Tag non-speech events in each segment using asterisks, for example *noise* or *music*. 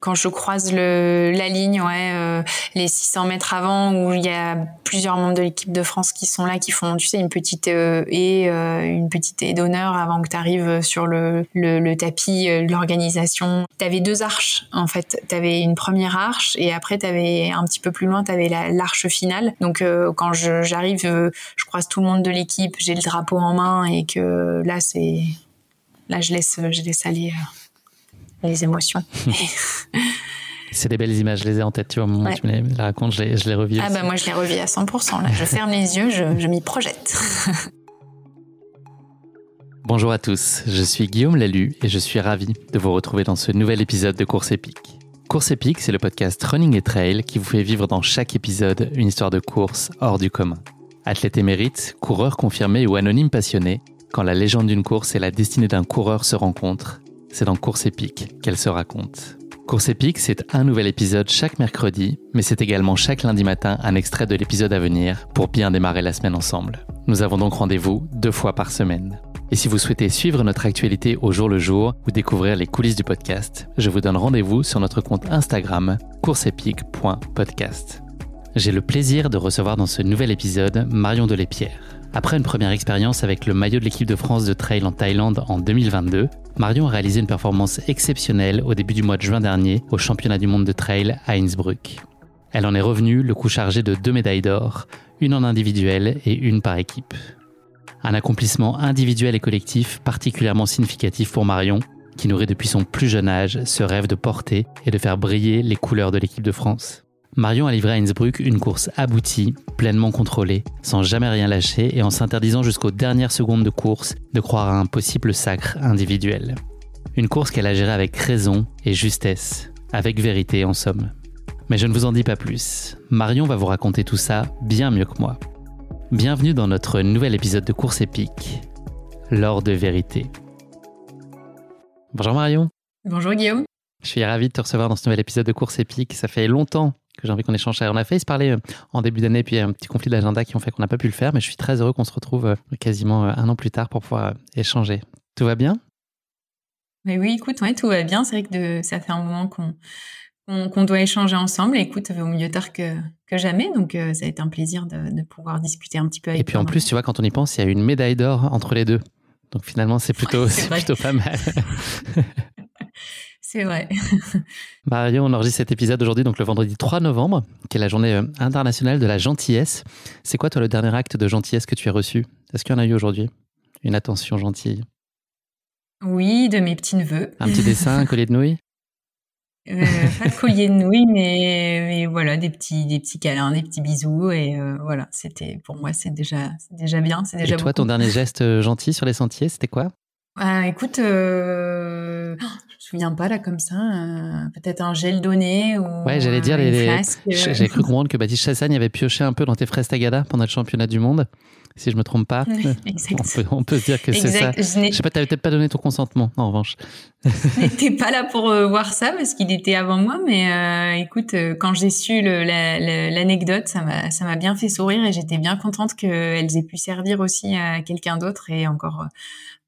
Quand je croise la ligne, euh, les 600 mètres avant, où il y a plusieurs membres de l'équipe de France qui sont là, qui font, tu sais, une petite euh, et euh, une petite haie d'honneur avant que tu arrives sur le, tapis de l'organisation. Tu avais deux arches, en fait. Tu avais une première arche et après, tu avais un petit peu plus loin, tu avais l'arche finale. Donc, quand j'arrive, je croise tout le monde de l'équipe, j'ai le drapeau en main et que là, c'est... Là, je laisse, je laisse aller les émotions. *laughs* C'est des belles images, je les ai en tête, tu vois, au moment où tu me les racontes, je les, je les revis. Ah bah moi je les revis à 100%, là. je ferme les yeux, je, je m'y projette. *laughs* Bonjour à tous, je suis Guillaume Lalu et je suis ravi de vous retrouver dans ce nouvel épisode de Course épique. Course épique, c'est le podcast Running et Trail qui vous fait vivre dans chaque épisode une histoire de course hors du commun. Athlète émérite, coureur confirmé ou anonyme passionné, quand la légende d'une course et la destinée d'un coureur se rencontrent, c'est dans Course épique qu'elle se raconte. Course épique, c'est un nouvel épisode chaque mercredi, mais c'est également chaque lundi matin un extrait de l'épisode à venir pour bien démarrer la semaine ensemble. Nous avons donc rendez-vous deux fois par semaine. Et si vous souhaitez suivre notre actualité au jour le jour ou découvrir les coulisses du podcast, je vous donne rendez-vous sur notre compte Instagram courseepique.podcast. J'ai le plaisir de recevoir dans ce nouvel épisode Marion Delépierre. Après une première expérience avec le maillot de l'équipe de France de trail en Thaïlande en 2022, Marion a réalisé une performance exceptionnelle au début du mois de juin dernier au championnat du monde de trail à Innsbruck. Elle en est revenue le coup chargé de deux médailles d'or, une en individuel et une par équipe. Un accomplissement individuel et collectif particulièrement significatif pour Marion, qui nourrit depuis son plus jeune âge ce rêve de porter et de faire briller les couleurs de l'équipe de France. Marion a livré à Innsbruck une course aboutie, pleinement contrôlée, sans jamais rien lâcher et en s'interdisant jusqu'aux dernières secondes de course de croire à un possible sacre individuel. Une course qu'elle a gérée avec raison et justesse, avec vérité en somme. Mais je ne vous en dis pas plus. Marion va vous raconter tout ça bien mieux que moi. Bienvenue dans notre nouvel épisode de Course épique, l'or de vérité. Bonjour Marion. Bonjour Guillaume. Je suis ravi de te recevoir dans ce nouvel épisode de Course épique. Ça fait longtemps que j'ai envie qu'on échange. On a failli se parler euh, en début d'année, puis il y a un petit conflit d'agenda qui ont fait qu'on n'a pas pu le faire, mais je suis très heureux qu'on se retrouve euh, quasiment euh, un an plus tard pour pouvoir échanger. Tout va bien? Mais Oui, écoute, ouais, tout va bien. C'est vrai que de, ça fait un moment qu'on doit échanger ensemble. Écoute, au mieux tard que, que jamais. Donc, ça a été un plaisir de, de, pouvoir discuter un petit peu avec Et puis en plus, tu vois, quand on y pense, il y a une médaille d'or entre les deux. Donc finalement, c'est plutôt, ouais, plutôt pas mal. *laughs* C'est vrai. Marion, *laughs* on enregistre cet épisode aujourd'hui, donc le vendredi 3 novembre, qui est la journée euh, internationale de la gentillesse. C'est quoi, toi, le dernier acte de gentillesse que tu as reçu? Est-ce qu'il y en a eu aujourd'hui? Une attention gentille? Oui, de mes petits-neveux. Un petit dessin, un collier de nouilles? Euh, Pas de collier de nouilles, mais, mais, voilà, des petits, des petits câlins, des petits bisous. Et euh, voilà, c'était pour moi, c'est déjà, déjà bien. Déjà et toi, beaucoup. ton dernier geste euh, gentil sur les sentiers, c'était quoi? Ah, écoute, euh, je me souviens pas là comme ça. Euh, Peut-être un gel donné ou. Ouais, j'allais dire les. les... *laughs* J'ai cru comprendre que Baptiste Chassagne avait pioché un peu dans tes fraises tagada pendant le championnat du monde. Si je me trompe pas, *laughs* on, peut, on peut se dire que c'est ça. Je, je sais pas, t'avais peut-être pas donné ton consentement, en revanche. *laughs* je n'étais pas là pour euh, voir ça parce qu'il était avant moi, mais euh, écoute, euh, quand j'ai su l'anecdote, la, la, ça m'a bien fait sourire et j'étais bien contente qu'elles aient pu servir aussi à quelqu'un d'autre et encore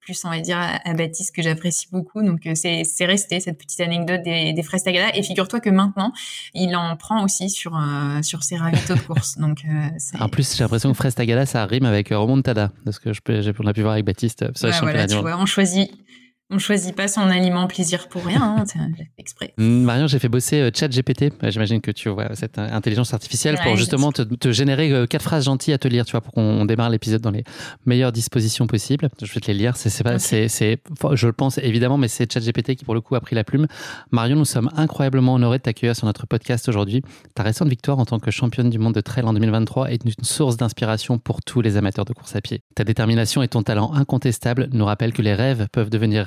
plus, on va dire, à, Baptiste que j'apprécie beaucoup. Donc, c'est resté cette petite anecdote des, des fraises Tagada. Et figure-toi que maintenant, il en prend aussi sur, euh, sur ses ravitaux de course. *laughs* Donc, euh, en plus, j'ai l'impression que fraises Tagada, ça rime avec remontada, de ce que je peux, on a pu voir avec Baptiste. Ça, ouais, voilà, tu vois, on choisit, on choisit pas son aliment plaisir pour rien, hein, c'est exprès. *laughs* Mm, Marion, j'ai fait bosser euh, ChatGPT. Euh, j'imagine que tu vois cette euh, intelligence artificielle pour justement te, générer quatre phrases gentilles à te lire, tu vois, pour qu'on démarre l'épisode dans les meilleures dispositions possibles. Je vais te les lire. C'est pas, c'est, je le pense évidemment, mais c'est ChatGPT qui pour le coup a pris la plume. Marion, nous sommes incroyablement honorés de t'accueillir sur notre podcast aujourd'hui. Ta récente victoire en tant que championne du monde de trail en 2023 est une source d'inspiration pour tous les amateurs de course à pied. Ta détermination et ton talent incontestable nous rappellent que les rêves peuvent devenir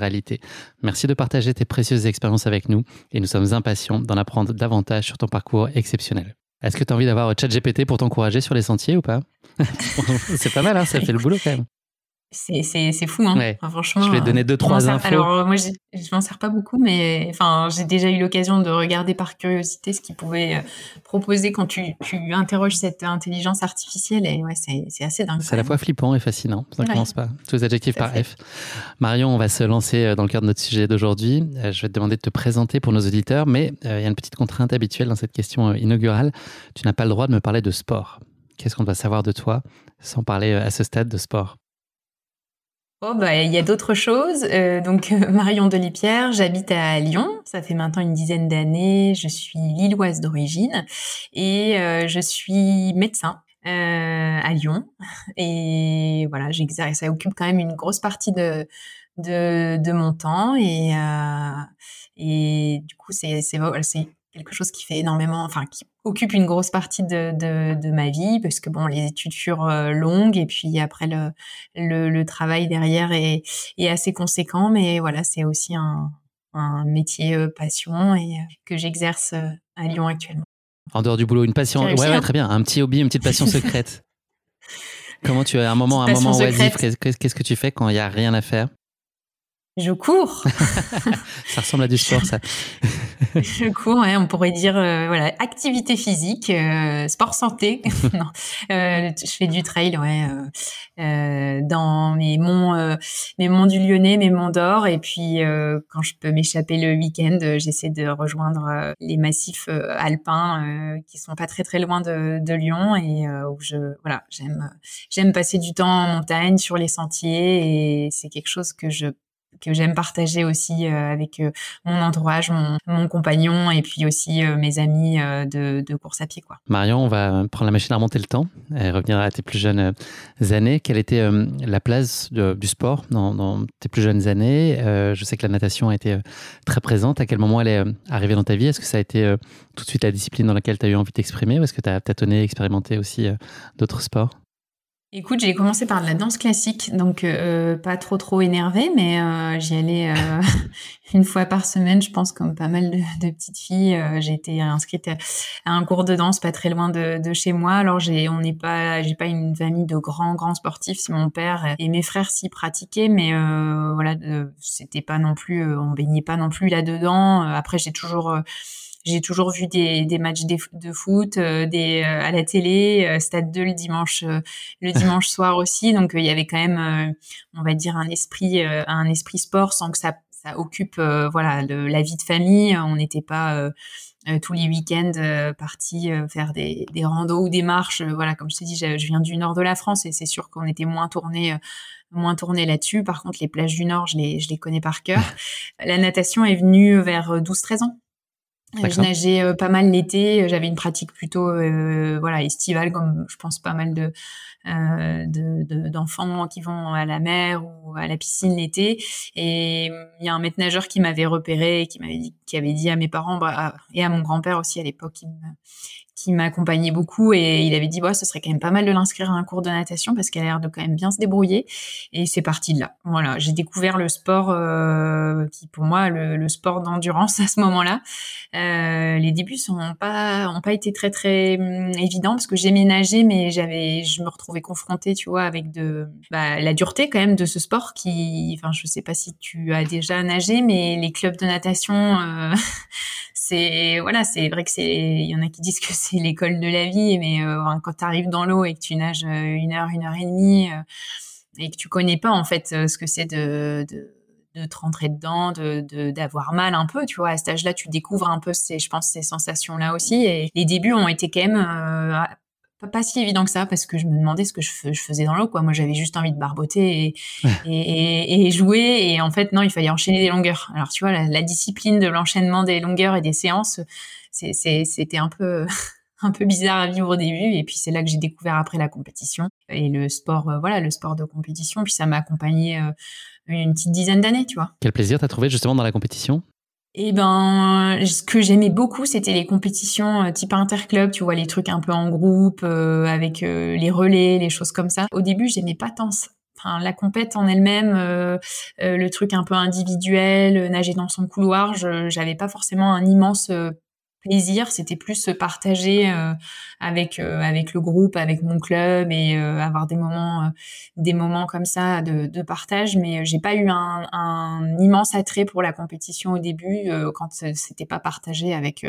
Merci de partager tes précieuses expériences avec nous et nous sommes impatients d'en apprendre davantage sur ton parcours exceptionnel. Est-ce que tu as envie d'avoir ChatGPT pour t'encourager sur les sentiers ou pas? *laughs* C'est pas mal, hein, ça fait le boulot quand même c'est fou hein. franchement je vais donner deux trois infos. Alors moi je m'en sers pas beaucoup mais enfin j'ai déjà eu l'occasion de regarder par curiosité ce qu'il pouvait euh, proposer quand tu, tu interroges cette intelligence artificielle et ouais c'est assez dingue c'est à la fois flippant et fascinant ça ne commence pas tous les adjectifs par F. Marion on va se lancer euh, dans le cœur de notre sujet d'aujourd'hui. Euh, je vais te demander de te présenter pour nos auditeurs mais il y a une petite contrainte habituelle dans cette question inaugurale. Tu n'as pas le droit de me parler de sport. Qu'est-ce qu'on doit savoir de toi sans parler à ce stade de sport? Oh bah il y a d'autres choses. Euh, donc Marion Delipierre, j'habite à Lyon. Ça fait maintenant une dizaine d'années. Je suis lilloise d'origine et euh, je suis médecin. Euh, à Lyon et voilà j'exerce ça occupe quand même une grosse partie de de, mon temps et et du coup c'est quelque chose qui fait énormément, enfin qui occupe une grosse partie de, de, de ma vie parce que bon, les études furent euh, longues et puis après le, le, le travail derrière est, est, assez conséquent, mais voilà, c'est aussi un, un métier euh, passion et euh, que j'exerce à Lyon actuellement. En dehors du boulot, une passion, ouais, ouais, hein très bien, un petit hobby, une petite passion secrète. *laughs* Comment tu as un moment, un moment oisif Qu'est-ce que tu fais quand il y a rien à faire? Je cours. *laughs* ça ressemble à du sport, ça. *laughs* je cours, ouais, on pourrait dire euh, voilà activité physique, euh, sport santé. *laughs* non, euh, je fais du trail, ouais, euh, dans mes monts, mes monts du Lyonnais, mes monts d'Or, et puis quand je peux m'échapper le week-end, j'essaie de rejoindre les massifs alpins qui sont pas très très loin de, de Lyon et où je voilà j'aime j'aime passer du temps en montagne sur les sentiers et c'est quelque chose que je que j'aime partager aussi euh, avec euh, mon entourage, mon, compagnon et puis aussi euh, mes amis de, course à pied. Quoi. Marion, on va prendre la machine à remonter le temps et revenir à tes plus jeunes années. Quelle était la place du sport dans, tes plus jeunes années? Je sais que la natation a été très présente. À quel moment elle est arrivée dans ta vie? Est-ce que ça a été tout de suite la discipline dans laquelle tu as eu envie de t'exprimer ou est-ce que tu as tâtonné, expérimenté aussi d'autres sports? Écoute, j'ai commencé par de la danse classique, donc euh, pas trop trop énervée, mais euh, j'y allais euh, *laughs* une fois par semaine, je pense, comme pas mal de, petites filles. j'ai été inscrite à, un cours de danse pas très loin de, chez moi. Alors j'ai, on n'est pas, j'ai pas une famille de grands grands sportifs. Mon père et mes frères s'y pratiquaient, mais voilà, c'était pas non plus, on baignait pas non plus là dedans. Après, j'ai toujours j'ai toujours vu des, des matchs de, foot euh, des, euh, à la télé, euh, Stade 2 le dimanche, le *laughs* dimanche soir aussi. Donc il y avait quand même, on va dire, un esprit, un esprit sport sans que ça, ça occupe voilà la vie de famille. On n'était pas tous les week-ends partis faire des, des randos ou des marches. voilà, comme je t'ai dit, je, viens du nord de la France et c'est sûr qu'on était moins tourné moins tourné là-dessus. Par contre, les plages du Nord, je les, je les connais par cœur. *laughs* La natation est venue vers 12-13 ans. Je nageais euh, pas mal l'été. J'avais une pratique plutôt euh, voilà estivale, comme je pense pas mal de euh, d'enfants qui vont à la mer ou à la piscine l'été. Et il y a un maître nageur qui m'avait repéré, qui m'avait dit, qui avait dit à mes parents bah, et à mon grand-père aussi à l'époque, qui m'accompagnait beaucoup. Et il avait dit ouais ce serait quand même pas mal de l'inscrire à un cours de natation parce qu'elle a l'air de quand même bien se débrouiller. Et c'est parti de là. Voilà. J'ai découvert le sport euh, qui pour moi le, le sport d'endurance à ce moment-là. Euh, les débuts sont pas ont pas été très très hum, évidents parce que j'ai ménagé mais j'avais je me retrouvais confrontée tu vois avec de bah, la dureté quand même de ce sport qui enfin je sais pas si tu as déjà nagé mais les clubs de natation euh, *laughs* c'est voilà, c'est vrai que c'est il y en a qui disent que *laughs* c'est l'école de la vie, mais euh, quand tu arrives dans l'eau et que tu nages euh, une heure, une heure et demie et que tu connais pas en fait ce que c'est de, de de te rentrer dedans, de d'avoir mal un peu, tu vois. À cet âge-là, tu découvres un peu ces, je pense, ces sensations-là aussi. Et les débuts ont été quand même pas, si évident que ça parce que je me demandais ce que je, faisais dans l'eau. Quoi. Moi, j'avais juste envie de barboter *laughs* et, et, jouer. Et en fait, non, il fallait enchaîner des longueurs. Alors, tu vois, la, discipline de l'enchaînement des longueurs et des séances, c'était un peu *laughs* un peu bizarre à vivre au début. Et puis c'est là que j'ai découvert après la compétition et le sport, euh, voilà, le sport de compétition. Puis ça m'a accompagné euh, une petite dizaine d'années, tu vois. Quel plaisir t'as trouvé justement dans la compétition? Eh ben, ce que j'aimais beaucoup, c'était les compétitions euh, type interclub, tu vois, les trucs un peu en groupe, avec les relais, les choses comme ça. Au début, j'aimais pas tant ça. Enfin, la compète en elle-même, le truc un peu individuel, nager dans son couloir, je j'avais pas forcément un immense plaisir, c'était plus se partager euh, avec euh, avec le groupe, avec mon club et euh, avoir des moments des moments comme ça de, partage. Mais j'ai pas eu un, un, immense attrait pour la compétition au début quand c'était pas partagé avec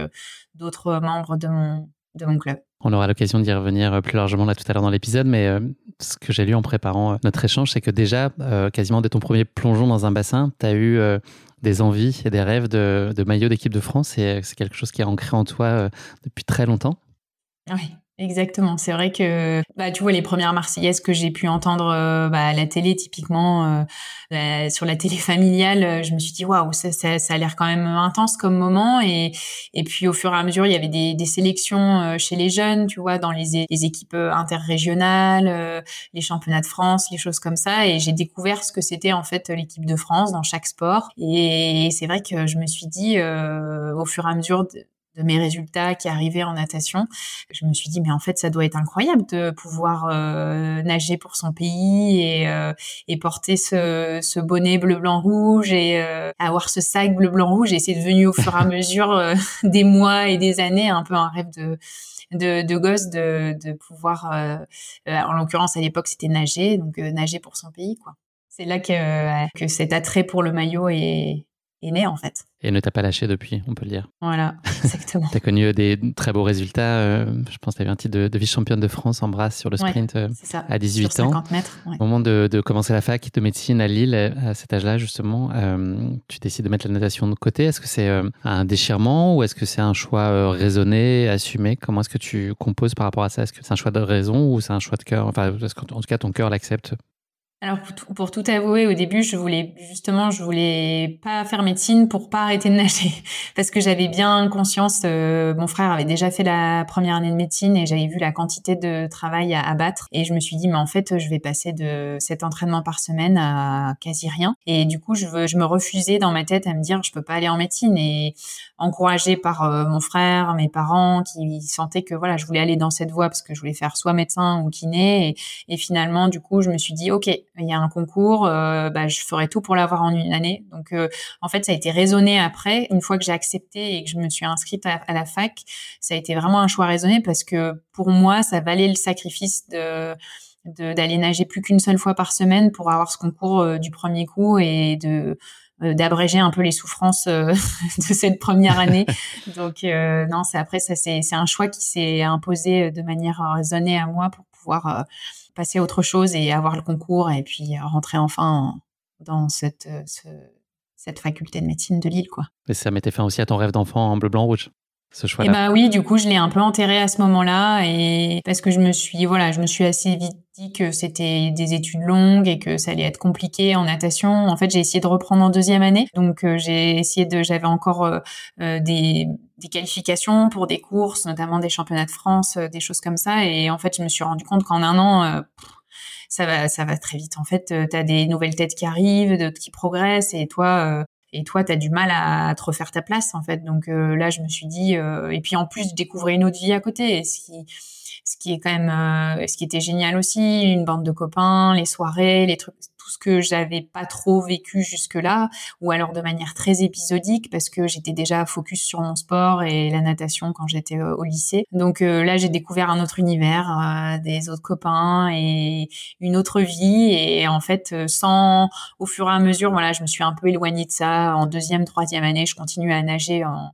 d'autres membres de mon de mon club. On aura l'occasion d'y revenir plus largement là tout à l'heure dans l'épisode, mais ce que j'ai lu en préparant notre échange, c'est que déjà, quasiment dès ton premier plongeon dans un bassin, tu as eu des envies et des rêves de, de maillot d'équipe de France. Et c'est quelque chose qui est ancré en toi euh, depuis très longtemps. Oui, Exactement. C'est vrai que bah tu vois les premières Marseillaises que j'ai pu entendre euh, bah, à la télé typiquement euh, bah, sur la télé familiale, euh, je me suis dit waouh ça, ça, ça, a l'air quand même intense comme moment et et puis au fur et à mesure il y avait des, des sélections chez les jeunes tu vois dans les, les équipes interrégionales, les championnats de France, les choses comme ça et j'ai découvert ce que c'était en fait l'équipe de France dans chaque sport et c'est vrai que je me suis dit au fur et à mesure mes résultats qui arrivaient en natation, je me suis dit mais en fait ça doit être incroyable de pouvoir euh, nager pour son pays et, euh, et porter ce, ce, bonnet bleu blanc rouge et euh, avoir ce sac bleu blanc rouge et c'est devenu au fur et à *laughs* mesure des mois et des années un peu un rêve de de, de gosse de, de pouvoir en l'occurrence à l'époque c'était nager donc nager pour son pays quoi. C'est là que, que cet attrait pour le maillot est, est né en fait. Et ne t'a pas lâché depuis, on peut le dire. Voilà, *laughs* exactement. tu as connu des très beaux résultats. Euh, je pense que tu eu un titre de, vice-championne de France en brasse sur le sprint euh, à 18 sur 50 ans. Mètres, Au moment de, commencer la fac de médecine à Lille, à cet âge-là justement, euh, tu décides de mettre la natation de côté. Est-ce que c'est un déchirement ou est-ce que c'est un choix raisonné, assumé? Comment est-ce que tu composes par rapport à ça? Est-ce que c'est un choix de raison ou c'est un choix de cœur? Enfin, est-ce qu'en tout cas ton cœur l'accepte? Alors pour tout, avouer, au début, je voulais justement, je voulais pas faire médecine pour pas arrêter de nager, *laughs* parce que j'avais bien conscience. Euh, mon frère avait déjà fait la première année de médecine et j'avais vu la quantité de travail à abattre, et je me suis dit, mais en fait, je vais passer de cet entraînement par semaine à quasi rien. Et du coup, je, je me refusais dans ma tête à me dire, je peux pas aller en médecine. Et encouragée par euh, mon frère, mes parents, qui sentaient que voilà, je voulais aller dans cette voie parce que je voulais faire soit médecin ou kiné. Et, et finalement, du coup, je me suis dit, ok, il y a un concours, euh, bah, je ferai tout pour l'avoir en une année. Donc, euh, en fait, ça a été raisonné après. Une fois que j'ai accepté et que je me suis inscrite à, la fac, ça a été vraiment un choix raisonné parce que pour moi, ça valait le sacrifice de d'aller nager plus qu'une seule fois par semaine pour avoir ce concours du premier coup et de d'abréger un peu les souffrances *laughs* de cette première année. Donc non, c'est après ça c'est un choix qui s'est imposé de manière raisonnée à moi pour pouvoir passer à autre chose et avoir le concours et puis euh, rentrer enfin dans cette, euh, cette faculté de médecine de Lille. Quoi. Et ça mettait fin aussi à ton rêve d'enfant en bleu, blanc, rouge? Ce choix-là. Et bah oui, du coup, je l'ai un peu enterré à ce moment-là et parce que je me suis, voilà, je me suis assez vite dit que c'était des études longues et que ça allait être compliqué en natation. En fait, j'ai essayé de reprendre en deuxième année, donc euh, j'ai essayé de, j'avais encore euh, euh, des, qualifications pour des courses, notamment des championnats de France, des choses comme ça. Et en fait, je me suis rendu compte qu'en un an, ça va, ça va très vite. En fait, tu des nouvelles têtes qui arrivent, d'autres qui progressent, et toi, et toi, tu as du mal à te refaire ta place, en fait. Donc là, je me suis dit, et puis en plus, découvrir une autre vie à côté, ce qui, ce qui est quand même, euh, ce qui était génial aussi, une bande de copains, les soirées, les trucs, tout ce que j'avais pas trop vécu jusque-là, ou alors de manière très épisodique parce que j'étais déjà focus sur mon sport et la natation quand j'étais euh, au lycée. Donc euh, là, j'ai découvert un autre univers, des autres copains et une autre vie. Et en fait, sans, au fur et à mesure, voilà, je me suis un peu éloignée de ça. En deuxième, troisième année, je continuais à nager en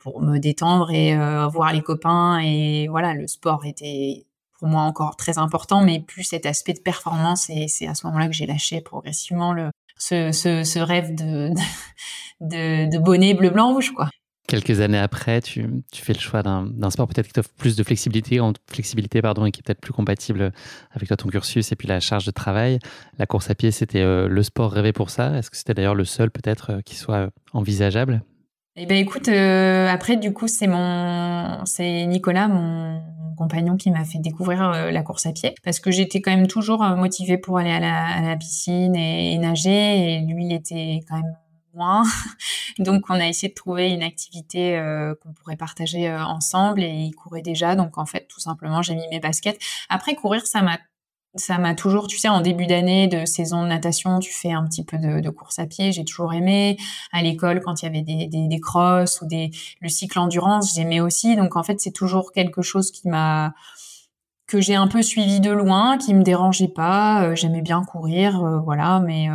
pour me détendre et euh, voir les copains. Et voilà, le sport était pour moi encore très important, mais plus cet aspect de performance. Et c'est à ce moment-là que j'ai lâché progressivement le, ce, ce, ce rêve de, *laughs* de, de, bonnet bleu, blanc, rouge, quoi. quelques années après, tu, fais le choix d'un sport peut-être qui t'offre plus de flexibilité, en, flexibilité pardon, et qui est peut-être plus compatible avec toi, ton cursus et puis la charge de travail. La course à pied, c'était euh, le sport rêvé pour ça. Est-ce que c'était d'ailleurs le seul peut-être euh, qui soit envisageable? Eh ben écoute, euh, après du coup c'est mon, c'est Nicolas, mon compagnon, qui m'a fait découvrir la course à pied parce que j'étais quand même toujours motivée pour aller à la, piscine et, nager et lui il était quand même moins. *laughs* donc on a essayé de trouver une activité euh, qu'on pourrait partager euh, ensemble et il courait déjà. Donc en fait tout simplement j'ai mis mes baskets. Après courir ça m'a ça m'a toujours, tu sais, en début d'année de saison de natation, tu fais un petit peu de, course à pied. J'ai toujours aimé. À l'école, quand il y avait des, des, des crosses ou des le cycle endurance, j'aimais aussi. Donc en fait, c'est toujours quelque chose qui m'a que j'ai un peu suivi de loin, qui me dérangeait pas. Euh, j'aimais bien courir, voilà, mais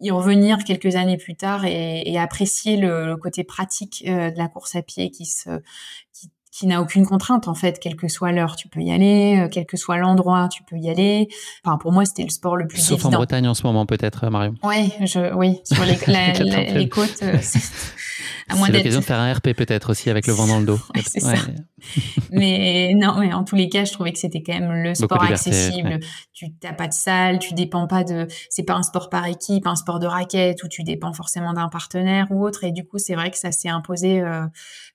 y revenir quelques années plus tard et, et apprécier le, le, côté pratique euh, de la course à pied qui se qui, qui n'a aucune contrainte en fait, quelle que soit l'heure, tu peux y aller, euh, quel que soit l'endroit, tu peux y aller. Enfin, pour moi, c'était le sport le plus Sauf en Bretagne en ce moment, peut-être, Marion. Ouais, je, oui, sur les, *laughs* les côtes. Euh, c'est *laughs* l'occasion de faire un RP peut-être aussi avec le vent dans le dos. *laughs* ça. mais non, mais en tous les cas, je trouvais que c'était quand même le sport accessible. Tu n'as pas de salle, tu dépends pas de. C'est pas un sport par équipe, un sport de raquette où tu dépends forcément d'un partenaire ou autre. Et du coup, c'est vrai que ça s'est imposé. Euh, euh,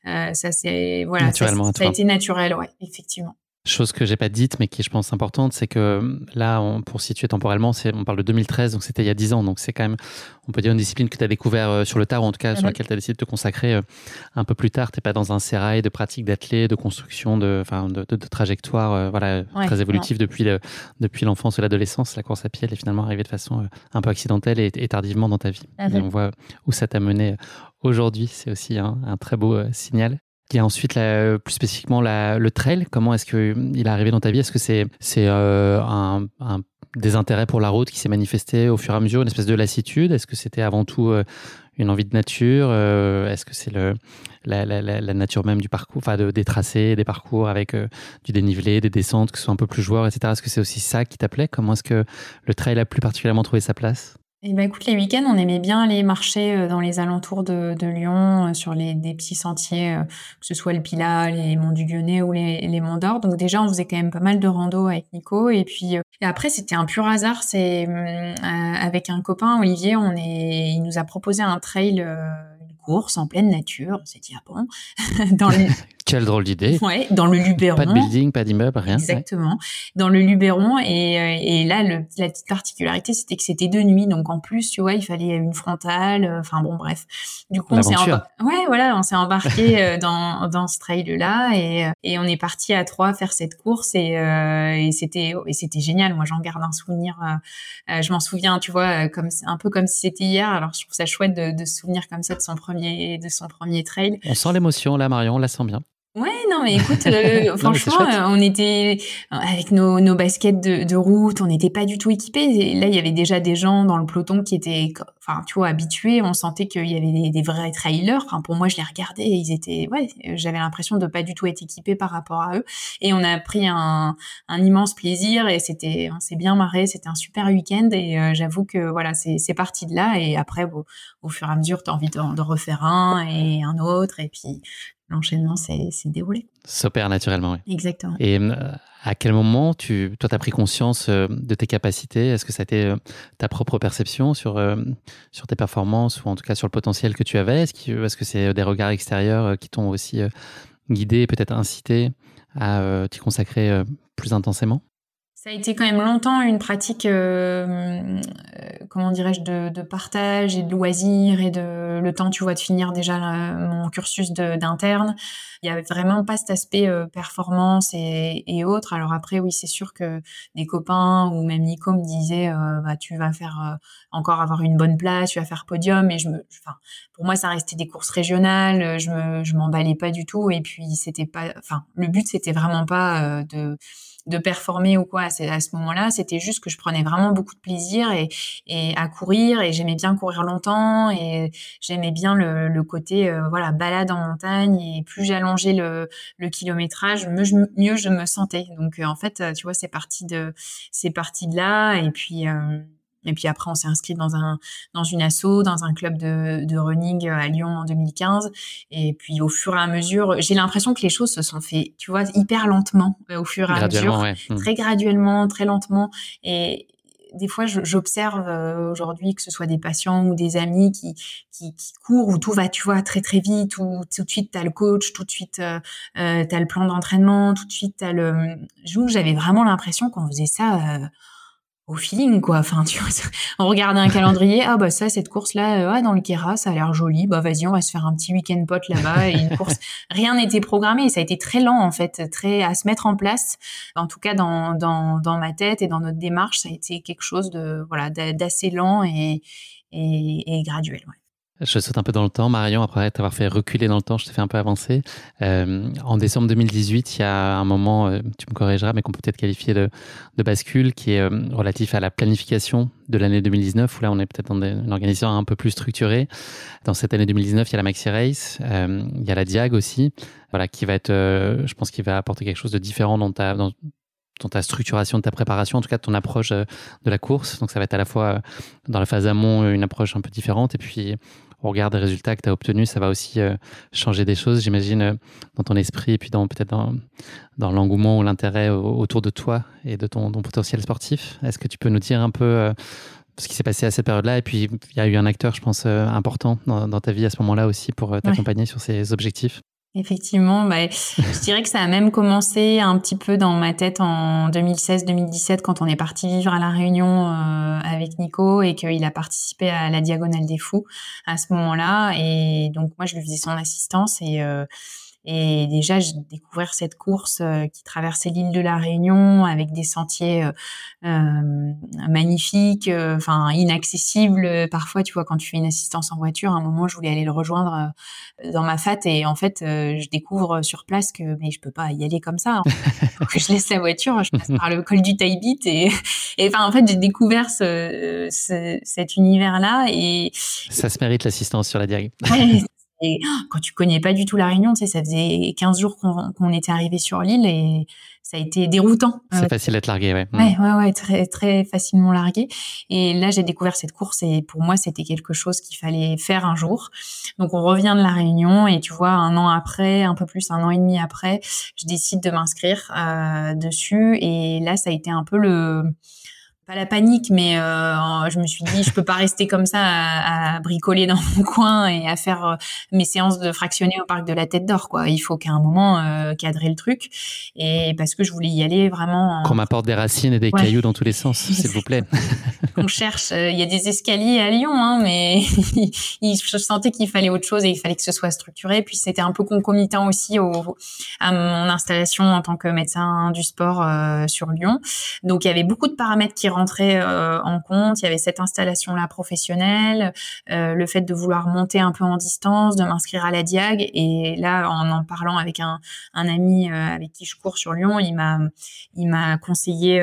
ça c'est voilà, ça, ça a été naturel, ouais, effectivement. Chose que j'ai pas dite, mais qui je pense importante, c'est que là, on, pour situer temporellement, on parle de 2013, donc c'était il y a 10 ans. Donc c'est quand même, on peut dire, une discipline que tu as découvert euh, sur le tard, ou en tout cas sur laquelle tu as décidé de te consacrer euh, un peu plus tard. Tu pas dans un sérail de pratique d'athlète, de construction, de, de, de, de trajectoire euh, voilà, très évolutive depuis, le, depuis l'enfance ou l'adolescence. La course à pied, elle est finalement arrivée de façon un peu accidentelle et, tardivement dans ta vie. Et on voit où ça t'a mené aujourd'hui. C'est aussi un très beau signal. Il y a ensuite plus spécifiquement le trail. Comment est-ce qu'il est arrivé dans ta vie? Est-ce que c'est c'est euh, un, un, des intérêts pour la route qui s'est manifesté au fur et à mesure, une espèce de lassitude? Est-ce que c'était avant tout euh, une envie de nature? Euh, Est-ce que c'est le la, la, la, nature même du parcours, enfin de, des tracés, des parcours avec du dénivelé, des descentes, que ce soit un peu plus joueur, etc. Est-ce que c'est aussi ça qui t'appelait? Comment est-ce que le trail a plus particulièrement trouvé sa place? Eh ben, écoute, les week-ends, on aimait bien aller marcher euh, dans les alentours de, Lyon, euh, sur les, des petits sentiers, euh, que ce soit le Pilat, les monts du Lyonnais ou les, monts d'Or. Donc déjà, on faisait quand même pas mal de rando avec Nico. Et puis et après, c'était un pur hasard. C'est avec un copain, Olivier, on est, il nous a proposé un trail course en pleine nature. On s'est dit, ah bon? *laughs* Dans le... *laughs* Quelle drôle d'idée. Ouais, dans le Luberon. Pas de building, pas d'immeuble, rien. Exactement. Dans le Luberon. Et, euh, et là, le, la petite particularité, c'était que c'était de nuit. Donc, en plus, tu vois, il fallait une frontale. Euh, enfin, bon, bref. Du coup, on s'est ouais, voilà, on s'est embarqué *laughs* euh, dans, dans ce trail-là et, et on est parti à trois faire cette course et, et c'était, et c'était génial. Moi, j'en garde un souvenir. je m'en souviens, tu vois, comme, un peu comme si c'était hier. Alors, je trouve ça chouette de, de se souvenir comme ça de son premier, de son premier trail. On sent l'émotion, là, Marion, on la sent bien. Ouais, non, mais écoute, euh, *laughs* franchement, euh, on était avec nos, nos baskets de, de route, on n'était pas du tout équipés. là, il y avait déjà des gens dans le peloton qui étaient, enfin, tu vois, habitués. On sentait qu'il y avait des, des, vrais trailers. Enfin, pour moi, je les regardais, et ils étaient, ouais, j'avais l'impression de pas du tout être équipés par rapport à eux. Et on a pris un, un immense plaisir et c'était, on s'est bien marré. C'était un super week-end et euh, j'avoue que voilà, c'est parti de là. Et après, au fur et à mesure, tu as envie de, de refaire un et un autre. Et puis, l'enchaînement s'est déroulé. S'opère naturellement, oui. Exactement. Et euh, à quel moment, tu, toi, tu as pris conscience euh, de tes capacités? Est-ce que ça a été euh, ta propre perception sur, sur tes performances ou en tout cas sur le potentiel que tu avais? Est-ce que c'est des regards extérieurs qui t'ont aussi guidé, peut-être incité à t'y consacrer plus intensément? Ça a été quand même longtemps une pratique, euh, euh, comment dirais-je, de, de, partage et de loisirs et de le temps, tu vois, de finir déjà mon cursus d'interne. Il y avait vraiment pas cet aspect euh, performance et, et, autres. Alors après, oui, c'est sûr que des copains ou même Nico me disaient, bah, tu vas faire encore avoir une bonne place, tu vas faire podium. Et je me, enfin, pour moi, ça restait des courses régionales. Je me, je m'emballais pas du tout. Et puis c'était pas, enfin, le but c'était vraiment pas de de performer ou quoi à ce moment-là. C'était juste que je prenais vraiment beaucoup de plaisir et, et à courir et j'aimais bien courir longtemps et j'aimais bien le, le côté euh, voilà balade en montagne et plus j'allongeais le, le kilométrage, mieux je, mieux je me sentais. Donc euh, en fait, tu vois, c'est parti de c'est parti de là et puis euh, Et puis après, on s'est inscrit dans un dans une asso, dans un club de, de running à Lyon en 2015. Et puis au fur et à mesure, j'ai l'impression que les choses se sont fait, tu vois, hyper lentement au fur et à mesure, mmh. très graduellement, très lentement. Et, des fois, j'observe euh, aujourd'hui que ce soit des patients ou des amis qui, qui, qui, courent où tout va, tu vois, très très vite, où tout de suite t'as le coach, tout de suite euh, euh t'as le plan d'entraînement, tout de suite t'as le. J'avais vraiment l'impression qu'on faisait ça. Euh, au feeling quoi. Enfin tu vois *laughs* on regardait un calendrier ah bah ça cette course là euh, dans le Kera ça a l'air joli bah vas-y on va se faire un petit week-end pote là-bas et une course. *laughs* Rien n'était programmé ça a été très lent en fait très à se mettre en place. En tout cas dans dans dans ma tête et dans notre démarche ça a été quelque chose de voilà d'assez lent et et, et graduel ouais. Je saute un peu dans le temps, Marion, après t'avoir fait reculer dans le temps, je t'ai fait un peu avancer. Euh, en décembre 2018, il y a un moment, euh, tu me corrigeras, mais qu'on peut peut-être qualifier de, bascule, qui est euh, relatif à la planification de l'année 2019, où là on est peut-être dans une organisation un peu plus structurée. Dans cette année 2019, il y a la Maxi Race, il y a la Diag aussi, voilà, qui va être, je pense, qui va apporter quelque chose de différent dans ta, dans ta structuration de ta préparation, en tout cas de ton approche de la course. Donc ça va être à la fois dans la phase amont une approche un peu différente et puis au regard des résultats que tu as obtenus, ça va aussi euh, changer des choses, j'imagine, euh, dans ton esprit et puis dans peut-être dans, dans l'engouement ou l'intérêt autour de toi et de ton, potentiel sportif. Est-ce que tu peux nous dire un peu euh, ce qui s'est passé à cette période-là? Et puis, il y a eu un acteur, je pense, important dans, dans ta vie à ce moment-là aussi pour t'accompagner sur ces objectifs. Effectivement, bah, je dirais que ça a même commencé un petit peu dans ma tête en 2016-2017 quand on est parti vivre à la Réunion euh, avec Nico et qu'il a participé à la Diagonale des Fous à ce moment-là. Et donc moi, je lui faisais son assistance et euh, et déjà, j'ai découvert cette course euh, qui traversait l'île de la Réunion avec des sentiers euh, euh magnifiques, euh, enfin inaccessibles. Parfois, tu vois, quand tu fais une assistance en voiture, à un moment, je voulais aller le rejoindre dans ma fat et en fait, je découvre sur place que mais je peux pas y aller comme ça. *laughs* Que je laisse la voiture, je passe par le col du Taibit et, et enfin, en fait, j'ai découvert ce, ce, cet univers-là et ça se mérite l'assistance sur la diag. Et quand tu connais pas du tout la Réunion, tu sais, ça faisait 15 jours qu'on était arrivé sur l'île et ça a été déroutant. C'est facile d'être largué, ouais. Ouais, ouais, ouais, très, très facilement largué. Et là, j'ai découvert cette course et pour moi, c'était quelque chose qu'il fallait faire un jour. Donc, on revient de la Réunion et tu vois, un an après, un peu plus, un an et demi après, je décide de m'inscrire euh, dessus. Et là, ça a été un peu le pas la panique, mais euh, je me suis dit, je peux pas rester comme ça à, bricoler dans mon coin et à faire euh, mes séances de fractionner au parc de la Tête d'Or, quoi. Il faut qu'à un moment euh, cadrer le truc, et parce que je voulais y aller vraiment. Qu'on m'apporte des racines et des cailloux dans tous les sens, *laughs* s'il vous plaît. On cherche. Il y a des escaliers à Lyon, hein, mais *laughs* je sentais qu'il fallait autre chose et il fallait que ce soit structuré. Puis c'était un peu concomitant aussi au, à mon installation en tant que médecin du sport sur Lyon. Donc il y avait beaucoup de paramètres qui rentrer euh, en compte. Il y avait cette installation-là professionnelle, euh, le fait de vouloir monter un peu en distance, de m'inscrire à la Diag. Et là, en en parlant avec un, un ami euh, avec qui je cours sur Lyon, il m'a il m'a conseillé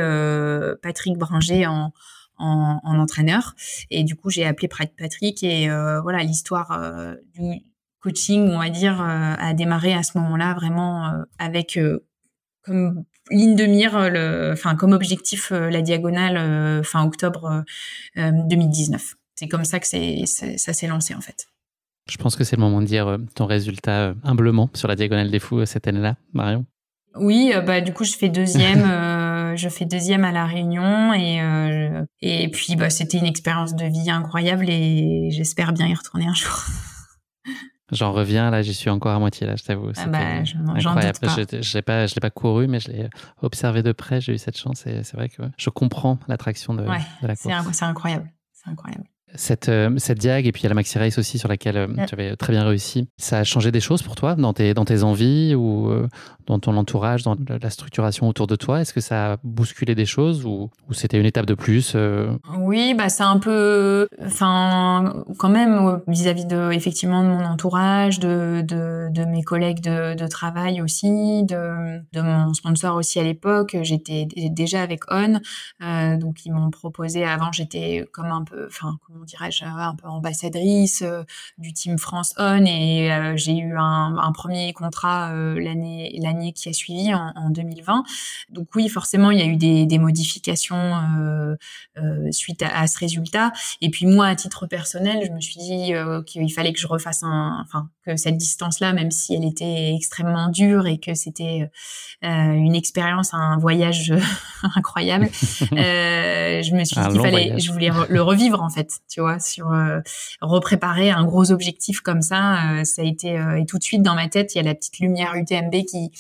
Patrick Bringer en en, en, entraîneur. Et du coup, j'ai appelé Patrick et voilà, l'histoire du coaching, on va dire, a démarré à ce moment-là vraiment avec comme ligne de mire, euh, le, enfin comme objectif euh, la diagonale euh, fin octobre 2019. C'est comme ça que c'est, ça s'est lancé en fait. Je pense que c'est le moment de dire ton résultat humblement sur la diagonale des fous cette année-là, Marion. Oui, bah du coup je fais deuxième, *laughs* je fais deuxième à la Réunion et et puis bah c'était une expérience de vie incroyable et j'espère bien y retourner un jour. *laughs* J'en reviens, là, j'y suis encore à moitié, là, je t'avoue. Ah bah, incroyable. Je l'ai pas, je l'ai pas couru, mais je l'ai observé de près, j'ai eu cette chance et c'est vrai que je comprends l'attraction de, de, la course. C'est incroyable. C'est incroyable. Cette, euh, cette diag et puis il y a la Maxi Race aussi sur laquelle euh, tu avais très bien réussi. Ça a changé des choses pour toi dans tes, dans tes envies ou euh, dans ton entourage, dans la structuration autour de toi? Est-ce que ça a bousculé des choses ou, ou c'était une étape de plus Oui, bah c'est un peu, enfin quand même vis-à-vis de effectivement de mon entourage, de, de, de mes collègues de, de, travail aussi, de, de mon sponsor aussi à l'époque. J'étais déjà avec On, donc ils m'ont proposé avant j'étais comme un peu, enfin comment dirais-je, un peu ambassadrice du Team France On et j'ai eu un, premier contrat l'année l'année qui a suivi en, en, 2020. Donc oui, forcément, il y a eu des, des modifications suite à, à, ce résultat. Et puis moi, à titre personnel, je me suis dit qu'il fallait que je refasse un, enfin que cette distance-là, même si elle était extrêmement dure et que c'était une expérience, un voyage *laughs* incroyable, *laughs* euh, je me suis dit qu'il fallait, je voulais le revivre en fait, tu vois, sur euh, repréparer un gros objectif comme ça. Euh, ça a été et tout de suite dans ma tête, il y a la petite lumière UTMB qui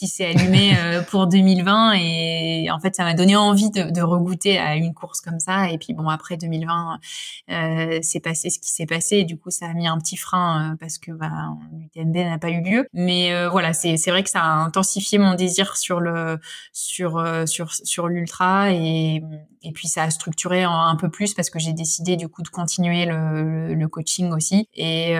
qui s'est allumé euh, pour 2020 et en fait ça m'a donné envie de, de regoûter à une course comme ça. Et puis bon après 2020 euh, c'est passé ce qui s'est passé. Et du coup ça a mis un petit frein euh, parce que bah, l'UTMB n'a pas eu lieu. Mais euh, voilà c'est c'est vrai que ça a intensifié mon désir sur le sur sur sur l'ultra. Et et puis ça a structuré un, peu plus parce que j'ai décidé du coup de continuer le, le coaching aussi. Et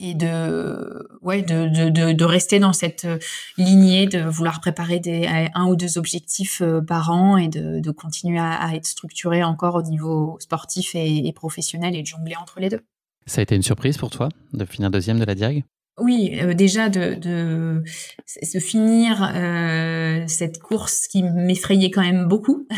et de ouais de, de, de, rester dans cette euh, lignée de vouloir préparer des un ou deux objectifs euh, par an et de, de continuer à, être structuré encore au niveau sportif et, professionnel et de jongler entre les deux. Ça a été une surprise pour toi de finir deuxième de la Diag? Oui, euh, déjà de, de, de finir cette course qui m'effrayait quand même beaucoup *laughs*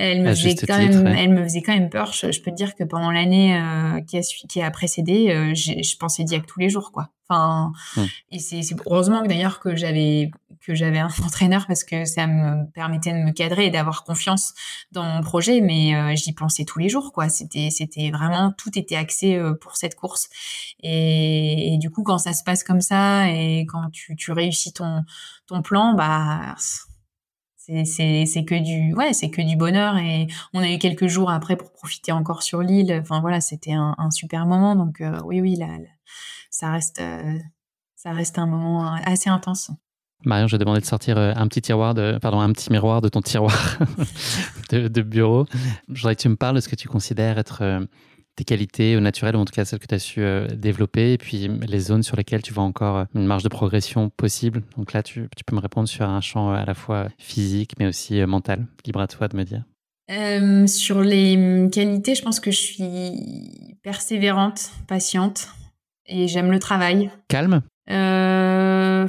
elle me faisait quand même, elle me faisait quand même peur. Je, peux te dire que pendant l'année euh, qui a qui a précédé, euh, je pensais Diac tous les jours, quoi. Enfin, hum. et c'est heureusement que d'ailleurs que j'avais que j'avais un *laughs* entraîneur parce que ça me permettait de me cadrer et d'avoir confiance dans mon projet. Mais euh, j'y pensais tous les jours, quoi. C'était c'était vraiment tout était axé pour cette course. Et, et, du coup, quand ça se passe comme ça et quand tu, tu réussis ton ton plan, bah c'est que du ouais c'est que du bonheur et on a eu quelques jours après pour profiter encore sur l'île enfin voilà c'était un, un, super moment donc euh, oui oui là, ça reste euh, ça reste un moment assez intense Marion, je vais demander de sortir euh, un petit tiroir de, pardon, un petit miroir de ton tiroir *laughs* de, de, bureau. Je voudrais que tu me parles de ce que tu considères être tes qualités au naturel, ou en tout cas celles que tu as su euh, développer, et puis les zones sur lesquelles tu vois encore euh, une marge de progression possible. Donc là, tu, tu peux me répondre sur un champ euh, à la fois physique, mais aussi mental. Libre à toi de me dire. Euh, sur les hum, qualités, je pense que je suis persévérante, patiente, et j'aime le travail. Calme? Euh,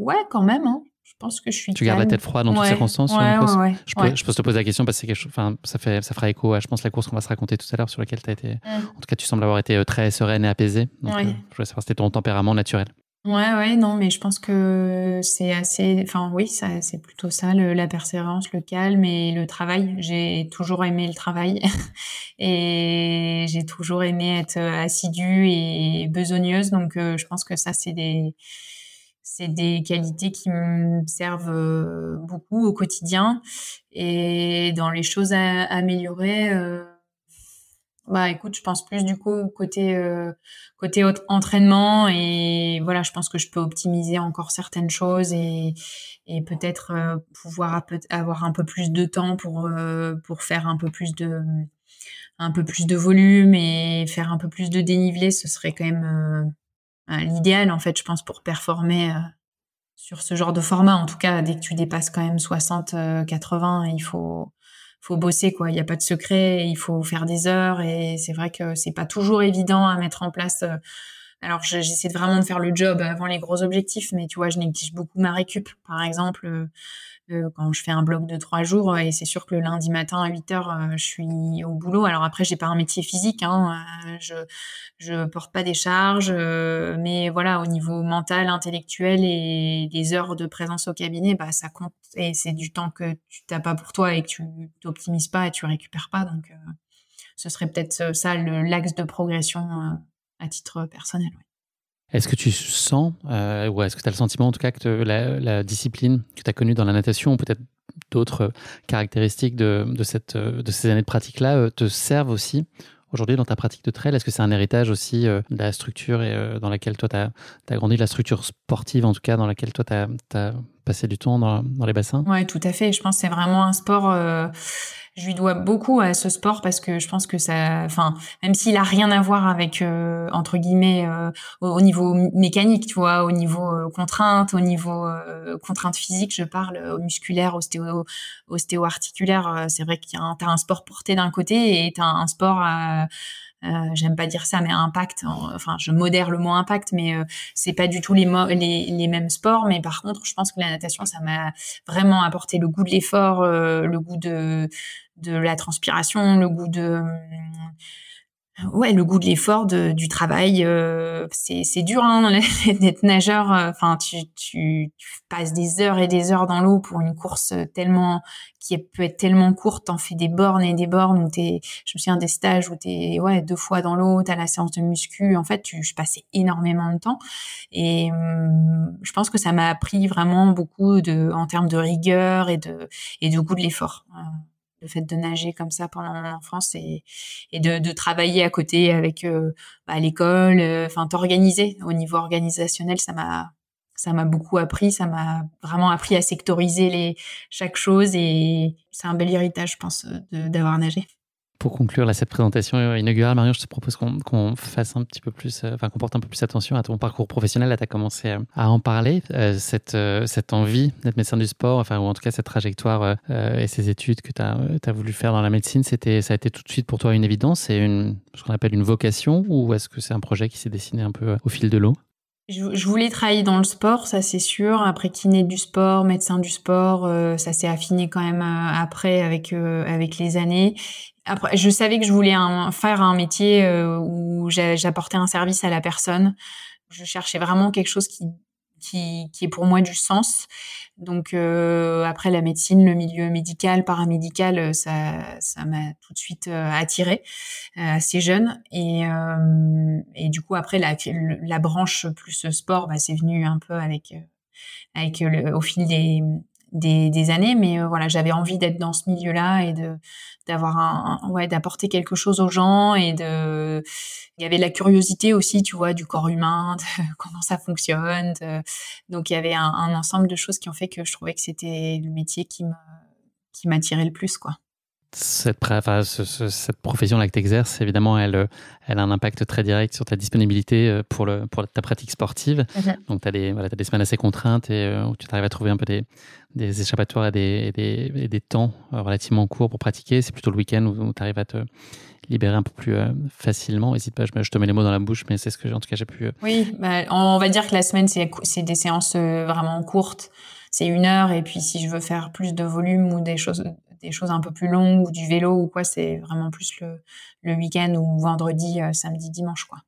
Ouais, quand même. Hein pense que je suis. Tu gardes la tête froide dans toutes circonstances une course je, peux, je, peux, te poser la question parce que enfin, ça, fait, ça fera écho à, je pense, la course qu'on va se raconter tout à l'heure sur laquelle tu as été. Mm. En tout cas, tu sembles avoir été euh, très sereine et apaisée. Donc, euh, je voulais savoir si c'était ton tempérament naturel. Ouais, ouais, non, mais je pense que c'est assez. Enfin, oui, ça, c'est plutôt ça, la persévérance, le calme et le travail. J'ai toujours aimé le travail *laughs* et j'ai toujours aimé être assidue et besogneuse. Donc, euh, je pense que ça, c'est des c'est des qualités qui me servent euh, beaucoup au quotidien et dans les choses à, améliorer. Euh, bah écoute, je pense plus du coup côté euh, côté entraînement et voilà, je pense que je peux optimiser encore certaines choses et et peut-être pouvoir avoir un peu plus de temps pour pour faire un peu plus de un peu plus de volume et faire un peu plus de dénivelé, ce serait quand même l'idéal en fait, je pense, pour performer euh, sur ce genre de format. En tout cas, dès que tu dépasses quand même 60, 80, euh, il faut faut bosser quoi. Il n'y a pas de secret, il faut faire des heures et c'est vrai que c'est pas toujours évident à mettre en place. Euh, alors j'essaie vraiment de faire le job avant les gros objectifs, mais tu vois, je néglige beaucoup ma récup. Par exemple, quand je fais un bloc de trois jours et c'est sûr que le lundi matin à 8 heures euh, je suis au boulot. Alors après j'ai pas un métier physique hein, euh, je je porte pas des charges euh, mais voilà au niveau mental intellectuel et des heures de présence au cabinet bah ça compte et c'est du temps que tu t'as pas pour toi et que tu t'optimises pas et tu récupères pas. Donc ce serait peut-être ça l'axe de progression à titre personnel est-ce que tu sens, euh, ou est-ce que tu as le sentiment en tout cas que la, discipline que tu as connue dans la natation, peut-être d'autres caractéristiques de, de, cette, de ces années de pratique-là, euh, te servent aussi aujourd'hui dans ta pratique de trail? Est-ce que c'est un héritage aussi euh, de la structure dans laquelle toi tu as, grandi, la structure sportive en tout cas, dans laquelle toi tu as, passer du temps dans, les bassins. Ouais, tout à fait. Je pense que c'est vraiment un sport. Euh, je lui dois beaucoup à ce sport parce que je pense que ça, enfin, même s'il a rien à voir avec euh, entre guillemets euh, au, niveau mécanique, tu vois, au niveau contrainte, au niveau contrainte physique, je parle musculaire, ostéo, ostéo-articulaire. c'est vrai qu'il y a un, sport porté d'un côté et t'as un sport j'aime pas dire ça, mais impact. Enfin, je modère le mot impact, mais euh, c'est pas du tout les, les, mêmes sports. Mais par contre, je pense que la natation, ça m'a vraiment apporté le goût de l'effort, euh, le goût de de la transpiration, le goût de ouais, le goût de l'effort, du travail. Euh, c'est dur hein, *laughs* d'être nageur. Euh, enfin, tu, tu, tu, passes des heures et des heures dans l'eau pour une course tellement qui peut être tellement courte. T'en fais des bornes et des bornes où t'es. Je me souviens des stages où t'es ouais deux fois dans l'eau. T'as la séance de muscu. En fait, tu, je passais énormément de temps et hum, je pense que ça m'a appris vraiment beaucoup de en termes de rigueur et de et de goût de l'effort. Euh, le fait de nager comme ça pendant mon enfance et, et de, de travailler à côté avec euh, bah, l'école, euh, enfin t'organiser au niveau organisationnel, ça m'a ça m'a beaucoup appris, ça m'a vraiment appris à sectoriser les chaque chose et c'est un bel héritage, je pense, d'avoir nagé. Pour conclure là, cette présentation inaugurale, Marion, je te propose qu'on fasse un petit peu plus, euh, enfin qu'on porte un peu plus attention à ton parcours professionnel. Là, tu as commencé à en parler. Euh, cette, euh, cette envie d'être médecin du sport, enfin, ou en tout cas cette trajectoire et ces études que tu as, voulu faire dans la médecine, ça a été tout de suite pour toi une évidence C'est une, ce qu'on appelle une vocation ou est-ce que c'est un projet qui s'est dessiné un peu au fil de l'eau? Je, voulais travailler dans le sport, ça c'est sûr. Après kiné du sport, médecin du sport, ça s'est affiné quand même après avec avec les années. Après, je savais que je voulais faire un métier euh, où j'apportais un service à la personne. Je cherchais vraiment quelque chose qui qui, qui est pour moi du sens. Donc euh, après la médecine, le milieu médical, paramédical, euh, ça ça m'a tout de suite euh, attiré assez jeune et et du coup après la la branche plus sport, bah, c'est venu un peu avec avec le, au fil des des, des années, mais euh, voilà, j'avais envie d'être dans ce milieu-là et de d'avoir un, ouais, d'apporter quelque chose aux gens et de il y avait la curiosité aussi, tu vois, du corps humain, de *laughs* comment ça fonctionne. donc il y avait un, un, ensemble de choses qui ont fait que je trouvais que c'était le métier qui me qui m'attirait le plus, quoi cette, enfin, cette profession-là que tu exerces, évidemment, elle, elle a un impact très direct sur ta disponibilité euh, pour, le, pour ta pratique sportive. Donc, tu as, des, voilà, as des semaines assez contraintes et euh, où tu arrives à trouver un peu des, des échappatoires et des, des, des, temps euh, relativement courts pour pratiquer. C'est plutôt le week-end où, tu arrives à te libérer un peu plus facilement. N'hésite pas, je, te mets les mots dans la bouche, mais c'est ce que, en tout cas, j'ai pu. Oui, bah, on va dire que la semaine, c'est des séances vraiment courtes. C'est une heure, et puis si je veux faire plus de volume ou des choses des choses un peu plus longues ou du vélo ou quoi, c'est vraiment plus le, le week-end ou vendredi, euh, samedi, dimanche, quoi.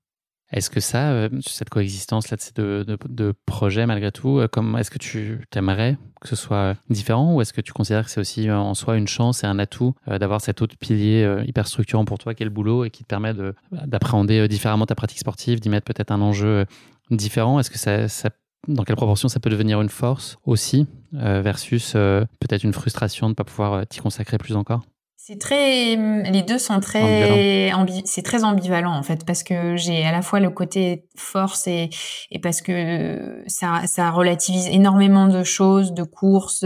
Est-ce que ça, euh, cette coexistence là de deux, de, projets malgré tout, euh, comme est-ce que tu aimerais que ce soit différent ou est-ce que tu considères que c'est aussi en soi une chance et un atout d'avoir cet autre pilier hyper structurant pour toi qu'est le boulot et qui te permet d'appréhender différemment ta pratique sportive, d'y mettre peut-être un enjeu différent? Est-ce que ça, ça dans quelle proportion ça peut devenir une force aussi, euh, versus euh, peut-être une frustration de ne pas pouvoir euh, t'y consacrer plus encore? C'est très, les deux sont très, c'est très ambivalent en fait parce que j'ai à la fois le côté force et, et parce que ça, ça relativise énormément de choses, de courses,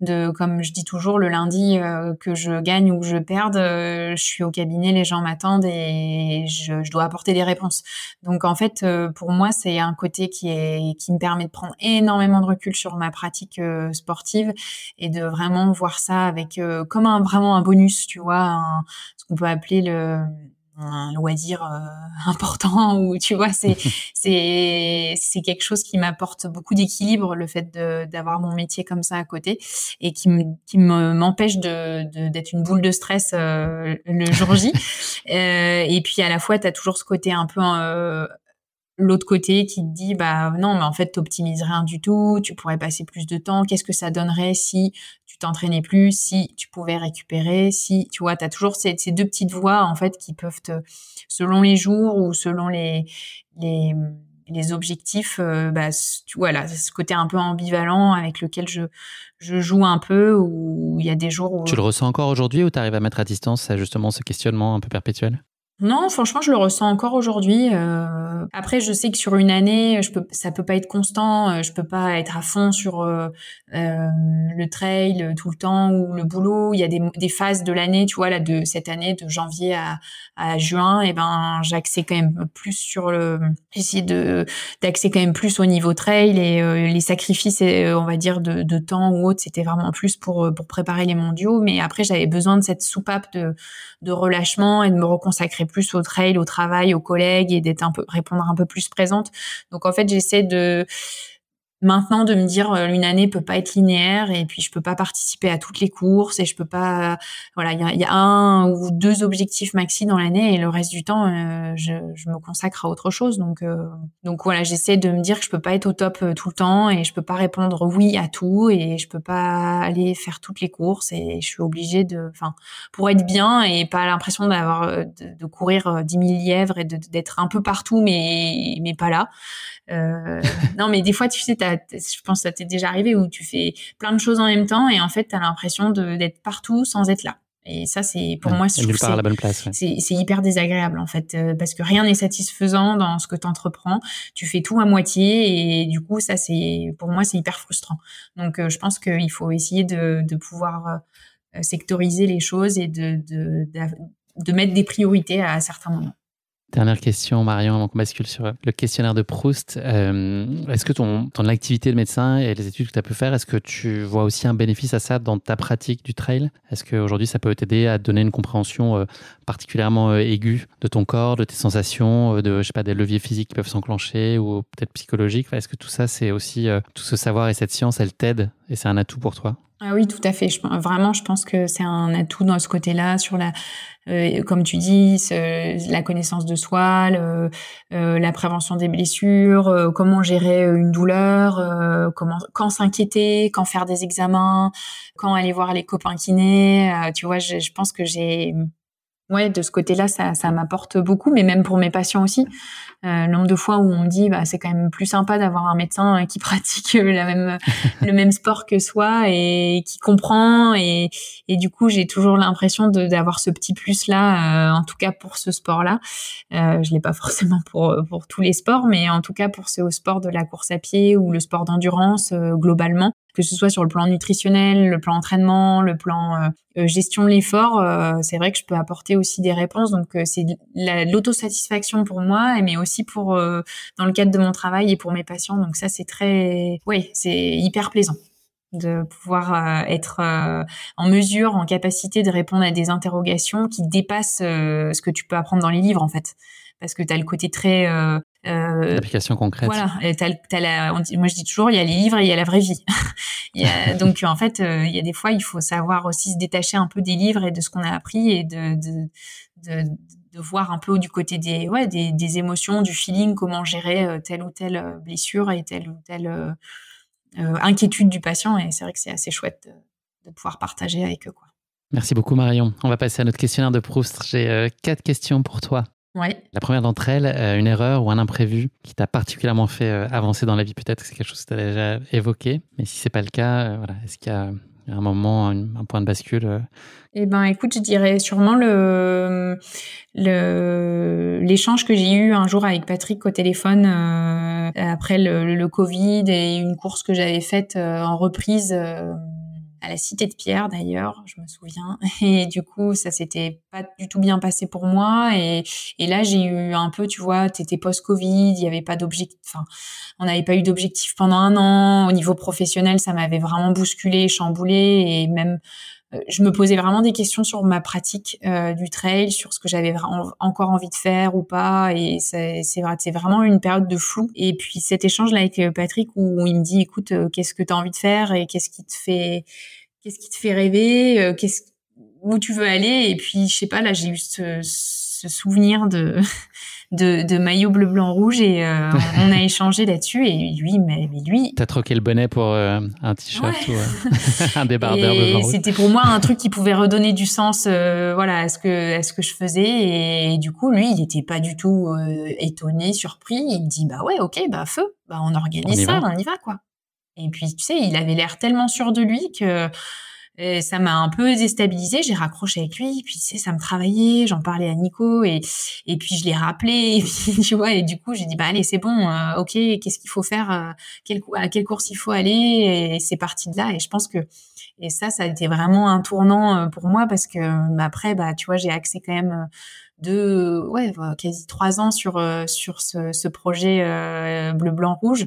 de comme je dis toujours le lundi euh, que je gagne ou que je perde, euh, je suis au cabinet, les gens m'attendent et je, je, dois apporter des réponses. Donc en fait, euh, pour moi, c'est un côté qui est qui me permet de prendre énormément de recul sur ma pratique sportive et de vraiment voir ça avec comme un vraiment un bonus, tu vois, ce qu'on peut appeler le un loisir euh, *laughs* important ou tu vois c'est *laughs* c'est c'est quelque chose qui m'apporte beaucoup d'équilibre le fait de d'avoir mon métier comme ça à côté et qui me qui m'empêche de d'être une boule de stress euh, le jour J. *laughs* Euh, et puis à la fois tu as toujours ce côté un peu l'autre côté qui te dit bah non mais en fait t'optimises rien du tout tu pourrais passer plus de temps qu'est-ce que ça donnerait si tu t'entraînais plus si tu pouvais récupérer si tu vois t'as toujours ces, deux petites voix en fait qui peuvent te selon les jours ou selon les les, objectifs euh, bah tu voilà ce côté un peu ambivalent avec lequel je je joue un peu ou il y a des jours où tu le ressens encore aujourd'hui ou tu arrives à mettre à distance justement ce questionnement un peu perpétuel? Non, franchement, je le ressens encore aujourd'hui. Euh, après, je sais que sur une année, je peux, ça peut pas être constant. Euh, je peux pas être à fond sur euh, le trail tout le temps ou le boulot. Il y a des, phases de l'année, tu vois, là, de cette année, de janvier à, juin. Et ben, j'axais quand même plus sur le, j'essaie de quand même plus au niveau trail et les sacrifices, on va dire, de, de temps ou autre, c'était vraiment plus pour pour préparer les mondiaux. Mais après, j'avais besoin de cette soupape de de relâchement et de me reconsacrer plus au trail, au travail, aux collègues et d'être un peu répondre un peu plus présente. Donc en fait, j'essaie de maintenant de me dire euh, une année peut pas être linéaire et puis je peux pas participer à toutes les courses et je peux pas voilà il y a, un ou deux objectifs maxi dans l'année et le reste du temps euh, je, je, me consacre à autre chose. Donc euh, donc voilà j'essaie de me dire que je peux pas être au top tout le temps et je peux pas répondre oui à tout et je peux pas aller faire toutes les courses et je suis obligée de enfin pour être bien et pas l'impression d'avoir de, de, courir 10 000 lièvres et d'être un peu partout mais mais pas là euh, non, mais des fois, tu sais, je pense que ça t'est déjà arrivé où tu fais plein de choses en même temps et en fait, tu as l'impression d'être partout sans être là. Et ça, c'est pour moi, c'est la bonne place. C'est hyper désagréable en fait, euh, parce que rien n'est satisfaisant dans ce que tu entreprends. Tu fais tout à moitié et du coup, ça, c'est pour moi, c'est hyper frustrant. Donc, euh, je pense qu'il faut essayer de, de pouvoir sectoriser les choses et de, de, de mettre des priorités à certains moments. Dernière question, Marion, avant qu'on bascule sur le questionnaire de Proust. Euh, est-ce que ton, ton activité de médecin et les études que tu as pu faire, est-ce que tu vois aussi un bénéfice à ça dans ta pratique du trail? Est-ce qu'aujourd'hui, ça peut t'aider à donner une compréhension euh, particulièrement euh, aiguë de ton corps, de tes sensations, de, je sais pas, des leviers physiques qui peuvent s'enclencher ou peut-être psychologiques? Est-ce que tout ça, c'est aussi, tout ce savoir et cette science, elle t'aide et c'est un atout pour toi? Ah oui, tout à fait. Vraiment, je pense que c'est un atout dans ce côté-là, sur la, euh, comme tu dis, la connaissance de soi, euh, la prévention des blessures, euh, comment gérer une douleur, euh, quand s'inquiéter, quand faire des examens, quand aller voir les copains kinés. tu vois, je pense que j'ai Ouais, de ce côté-là, ça, ça m'apporte beaucoup, mais même pour mes patients aussi. Euh, nombre de fois où on me dit, bah, c'est quand même plus sympa d'avoir un médecin euh, qui *laughs* pratique la même, le même sport que soi et qui comprend. Et, et du coup, j'ai toujours l'impression d'avoir ce petit plus-là, euh, en tout cas pour ce sport-là. Euh, je l'ai pas *laughs* forcément pour, pour tous les sports, mais en tout cas pour ce sport de la course à pied ou le sport d'endurance euh, globalement que ce soit sur le plan nutritionnel, le plan entraînement, le plan euh, euh, gestion de l'effort, euh, c'est vrai que je peux apporter aussi des réponses. Donc c'est l'autosatisfaction pour moi, mais aussi pour dans le cadre de mon travail et pour mes patients. Donc ça c'est très, oui, c'est hyper plaisant de pouvoir être en mesure, en capacité de répondre à des interrogations qui dépassent ce que tu peux apprendre dans les livres en fait parce que tu as le côté très euh, L'application concrète. Voilà. moi, je dis toujours, il y a les livres et il y a la vraie vie. *laughs* donc, en fait, euh, il y a des fois, il faut savoir aussi se détacher un peu des livres et de ce qu'on a appris et de, de, de, de, voir un peu du côté des, ouais, des, des émotions, du feeling, comment gérer euh, telle ou telle blessure et telle ou telle inquiétude du patient. Et c'est vrai que c'est assez chouette de, de, pouvoir partager avec eux. Quoi. Merci beaucoup, Marion. On va passer à notre questionnaire de Proust. J'ai quatre questions pour toi. La première d'entre elles, euh, une erreur ou un imprévu qui t'a particulièrement fait euh, avancer dans la vie, peut-être que c'est quelque chose que tu as déjà évoqué, mais si c'est pas le cas, euh, voilà, est-ce qu'il y a un moment, un, point de bascule Eh ben, écoute, je dirais sûrement le l'échange que j'ai eu un jour avec Patrick au téléphone après le, le, Covid et une course que j'avais faite en reprise à la Cité de Pierre d'ailleurs, je me souviens. *laughs* Et du coup, ça s'était pas du tout bien passé pour moi. Et, et là, j'ai eu un peu, tu vois, t'étais post-Covid, il y avait pas d'objectif, enfin, on n'avait pas eu d'objectif pendant un an. Au niveau professionnel, ça m'avait vraiment bousculé, chamboulé, et même je me posais vraiment des questions sur ma pratique euh, du trail, sur ce que j'avais encore envie de faire ou pas. Et c'est vrai, vraiment une période de flou. Et puis cet échange là avec euh, Patrick où il me dit, écoute, qu'est-ce que tu as envie de faire et qu'est-ce qui te fait, qu'est-ce qui te fait rêver, qu'est-ce où tu veux aller? Et puis je sais pas, là j'ai eu ce souvenir de de, de maillot bleu blanc rouge et euh, *laughs* on a échangé là-dessus et lui mais, lui t'as troqué le bonnet pour euh, un t-shirt ou euh, *laughs* un débardeur bleu blanc rouge. c'était pour moi un truc qui pouvait redonner du sens voilà à ce que à ce que je faisais et, du coup lui il était pas du tout étonné surpris. Il me dit bah ouais ok bah feu bah on organise ça on y va quoi. Et puis tu sais il avait l'air tellement sûr de lui que Et ça m'a un peu déstabilisée. J'ai raccroché avec lui, puis tu sais, ça me travaillait. J'en parlais à Nico et et puis je l'ai rappelé. *laughs* Et tu vois, et du coup j'ai dit bah allez c'est bon, euh, ok, qu'est-ce qu'il faut faire, euh, quel, à quelle course il faut aller? Et c'est parti de là. Et je pense que et ça, ça a été vraiment un tournant euh, pour moi parce que après bah tu vois j'ai accès quand même de ouais quasi trois ans sur sur ce, ce projet bleu blanc rouge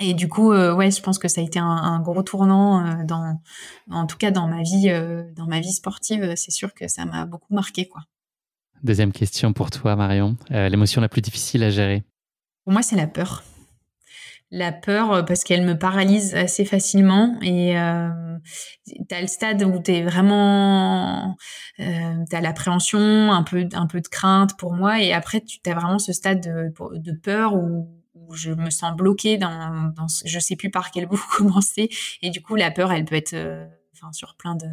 et du coup, euh, ouais, je pense que ça a été un, gros tournant euh, dans, en tout cas dans ma vie, euh, dans ma vie sportive. C'est sûr que ça m'a beaucoup marqué, quoi. Deuxième question pour toi, Marion. L'émotion la plus difficile à gérer? Pour moi, c'est la peur. La peur parce qu'elle me paralyse assez facilement et tu as le stade où tu es vraiment tu as l'appréhension, un peu un peu de crainte pour moi et après tu as vraiment ce stade de, de peur où où je me sens bloquée dans, dans je sais plus par quel *laughs* bout commencer et du coup la peur elle peut être euh, enfin sur plein de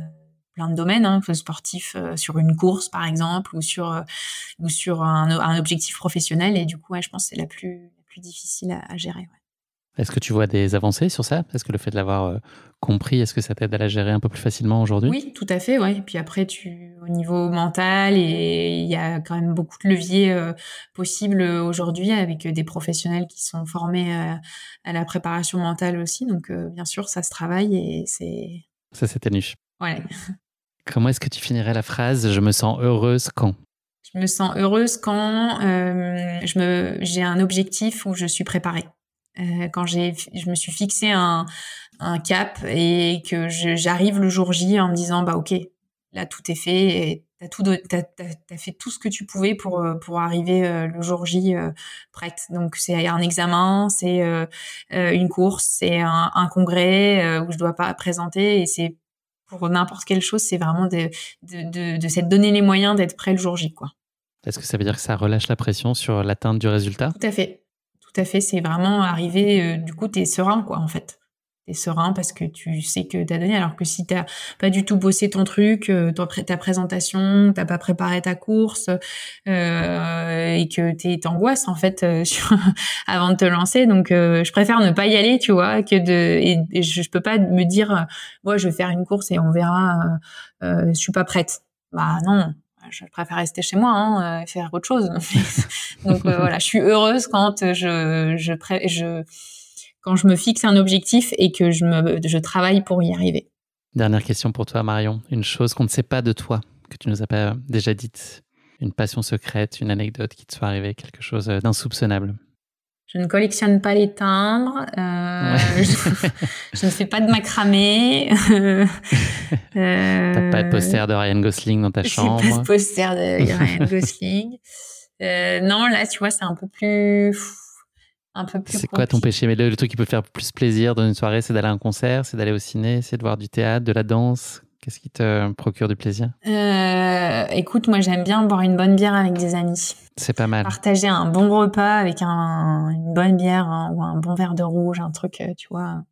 plein de domaines hein, sportif euh, sur une course par exemple ou sur euh, ou sur un, un, objectif professionnel et du coup ouais, je pense que c'est la plus la plus difficile à, à gérer ouais. Est-ce que tu vois des avancées sur ça? Est-ce que le fait de l'avoir euh, compris, est-ce que ça t'aide à la gérer un peu plus facilement aujourd'hui? Oui, tout à fait. Ouais. Et puis après, tu, au niveau mental, et il y a quand même beaucoup de leviers euh, possibles aujourd'hui avec des professionnels qui sont formés euh, à la préparation mentale aussi. Donc, bien sûr, ça se travaille et c'est. Ça, c'est ta niche. Ouais. *laughs* Comment est-ce que tu finirais la phrase Je me sens heureuse quand? Je me sens heureuse quand j'ai un objectif où je suis préparée. Euh, quand j'ai, je me suis fixé un, un cap et que j'arrive le jour J en me disant bah ok, là tout est fait, et t'as tout, t'as, t'as, fait tout ce que tu pouvais pour euh, pour arriver euh, le jour J prête. Donc c'est un examen, c'est une course, c'est un, un congrès où je dois pas présenter et c'est pour n'importe quelle chose, c'est vraiment de de, de, de s'être donné les moyens d'être prêt le jour J quoi. Est-ce que ça veut dire que ça relâche la pression sur l'atteinte du résultat? Tout à fait tout à fait. C'est vraiment arriver, euh, du coup, tu es serein, quoi, en fait. Tu es serein parce que tu sais que tu as donné. Alors que si tu pas du tout bossé ton truc, euh, ta présentation, t'as pas préparé ta course euh, et que tu t'angoisses, en fait, *laughs* avant de te lancer. Donc, je préfère ne pas y aller, tu vois, que de... Et, je, je, peux pas me dire, moi, je vais faire une course et on verra, je suis pas prête. Bah non, je préfère rester chez moi hein, et faire autre chose. *laughs* Donc euh, voilà, je suis heureuse quand je, quand je me fixe un objectif et que je, je travaille pour y arriver. Dernière question pour toi, Marion. Une chose qu'on ne sait pas de toi, que tu nous as pas déjà dite. Une passion secrète, une anecdote qui te soit arrivée, quelque chose d'insoupçonnable. Je ne collectionne pas les timbres. Euh, *laughs* je, ne fais pas de macramé. euh, *laughs* T'as pas de poster de Ryan Gosling dans ta chambre. Pas de poster de *laughs* Ryan Gosling. Euh, non, là, tu vois, c'est un peu plus, un peu plus. C'est quoi ton péché? Mais le, le, truc qui peut faire plus plaisir dans une soirée, c'est d'aller à un concert, c'est d'aller au ciné, c'est de voir du théâtre, de la danse. Qu'est-ce qui te procure du plaisir? Euh, Écoute, moi j'aime bien boire une bonne bière avec des amis. C'est pas mal. Partager un bon repas avec un, une bonne bière hein, ou un bon verre de rouge, un truc, euh, tu vois,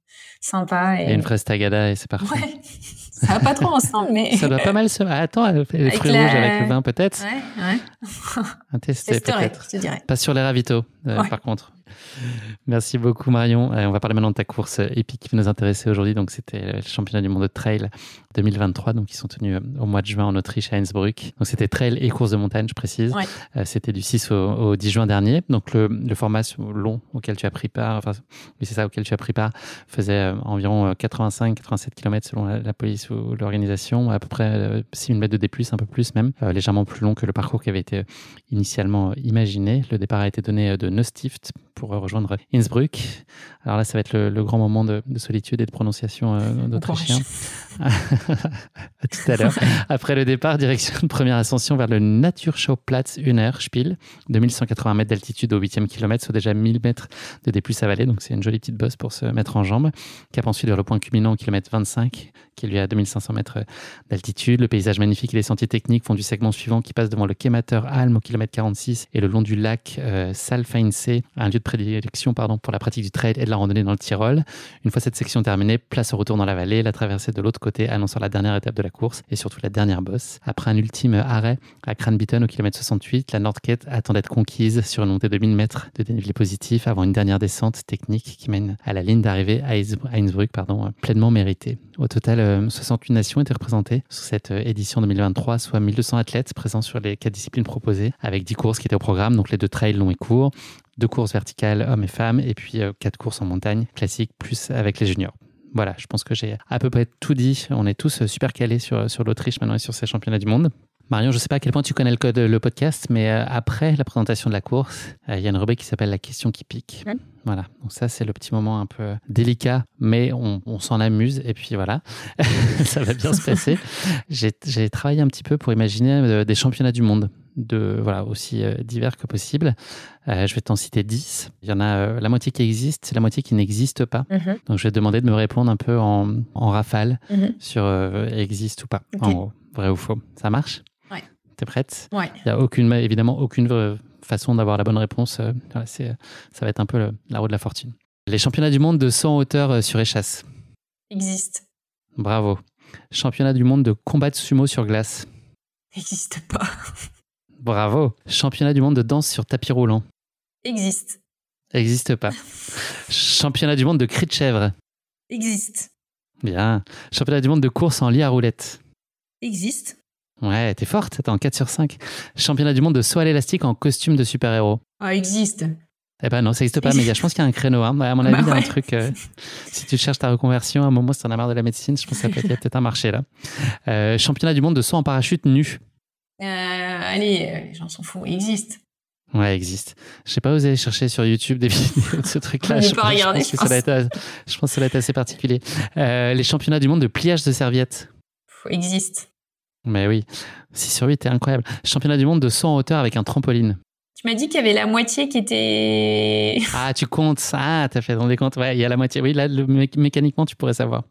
sympa. Et, une fraise tagada et c'est parfait. Ouais. *laughs* Ça va pas trop ensemble, mais. Ça doit pas mal se. Ah, attends, les fruits rouges avec le vin, peut-être Ouais, ouais. Un tester, peut-être. Pas sur les ravitaux, euh, par contre. Merci beaucoup Marion. on va parler maintenant de ta course épique qui nous intéressait aujourd'hui. Donc c'était le championnat du monde de trail 2023, donc ils sont tenus euh, au mois de juin en Autriche à Innsbruck. Donc c'était trail et course de montagne, je précise. Euh, c'était du 6 au, 10 juin dernier. Donc le, le, format long auquel tu as pris part, enfin oui c'est ça auquel tu as pris part, faisait euh, environ 85-87 km selon la, police ou l'organisation, à peu près 6000 mètres de D+, un peu plus même, légèrement plus long que le parcours qui avait été initialement imaginé. Le départ a été donné de Neustift pour rejoindre Innsbruck. Alors là, ça va être le, grand moment de, solitude et de prononciation euh, d'autrichien. *laughs* à tout à l'heure. Après le départ, direction de première ascension vers le Naturschauplatz Uner Spiel, 2180 mètres d'altitude au 8e kilomètre, soit déjà 1000 mètres de D+, à vallée. Donc c'est une jolie petite bosse pour se mettre en jambes. Cap ensuite vers le point culminant au kilomètre 25, qui est lui à 2500 mètres d'altitude. Le paysage magnifique et les sentiers techniques font du segment suivant qui passe devant le Kémater Alm au kilomètre 46 et le long du lac euh, un lieu de prédilection pardon, pour la pratique du trail et de la randonnée dans le Tyrol. Une fois cette section terminée, place au retour dans la vallée, la traversée de l'autre côté annonçant la dernière étape de la course et surtout la dernière bosse. Après un ultime arrêt à Cranbeaton au kilomètre 68, la Nordkette attend d'être conquise sur une montée de 1000 mètres de dénivelé positif avant une dernière descente technique qui mène à la ligne d'arrivée à Innsbruck, pardon, pleinement méritée. Au total, 68 euh, nations étaient représentées sur cette euh, édition 2023, soit 1200 athlètes présents sur les quatre disciplines proposées, avec 10 courses qui étaient au programme, donc les deux trails longs et courts, deux courses verticales hommes et femmes, et puis euh, quatre courses en montagne classiques, plus avec les juniors. Voilà, je pense que j'ai à peu près tout dit. On est tous super calés sur, sur l'Autriche maintenant et sur ces championnats du monde. Marion, je ne sais pas à quel point tu connais le code, le podcast, mais euh, après la présentation de la course, euh, il y a une rubrique qui s'appelle la question qui pique. Voilà, donc ça c'est le petit moment un peu délicat, mais on, s'en amuse et puis voilà, *laughs* ça va bien se passer. J'ai travaillé un petit peu pour imaginer euh, des championnats du monde, de voilà aussi divers que possible. je vais t'en citer 10. Il y en a la moitié qui existe, la moitié qui n'existe pas. Mhm. Donc je vais te demander de me répondre un peu en, rafale mhm. sur existe ou pas, en gros, vrai ou faux. Ça marche? T'es prête Ouais. Il n'y a aucune, évidemment aucune euh, façon d'avoir la bonne réponse. Euh, euh, ça va être un peu la roue de la fortune. Les championnats du monde de 100 hauteur sur échasse Existent. Bravo. Championnat du monde de combat de sumo sur glace N'existe pas. *laughs* Bravo. Championnat du monde de danse sur tapis roulant Existe. Existe pas. *laughs* Championnat du monde de cri de chèvre Existe. Bien. Championnat du monde de course en lit à roulettes Existe. Ouais, t'es forte, t'es en 4 sur 5. Championnat du monde de saut à l'élastique en costume de super-héros. Ah, existe. Eh ben non, ça n'existe pas, mais je pense qu'il y a un créneau. Hein. À mon avis, il y a un truc. Euh, si tu cherches ta reconversion, à un moment, si t'en as marre de la médecine, je pense qu'il y a peut-être un marché là. Euh, championnat du monde de saut en parachute nu. Euh, allez, les gens s'en foutent, existe. Ouais, existe. Je sais pas, vous allez chercher sur YouTube des *laughs* vidéos de ce truc-là. Je, pas regarder, je, pense je pense que ça va être assez particulier. les championnats du monde de pliage de serviettes. Existe. Mais oui, 6 sur 8, c'est incroyable. Championnat du monde de saut en hauteur avec un trampoline. Tu m'as dit qu'il y avait la moitié qui était. *laughs* Ah, tu comptes. Ah, t'as fait dans des comptes. Ouais, il y a la moitié. Oui, là, mécaniquement, tu pourrais savoir.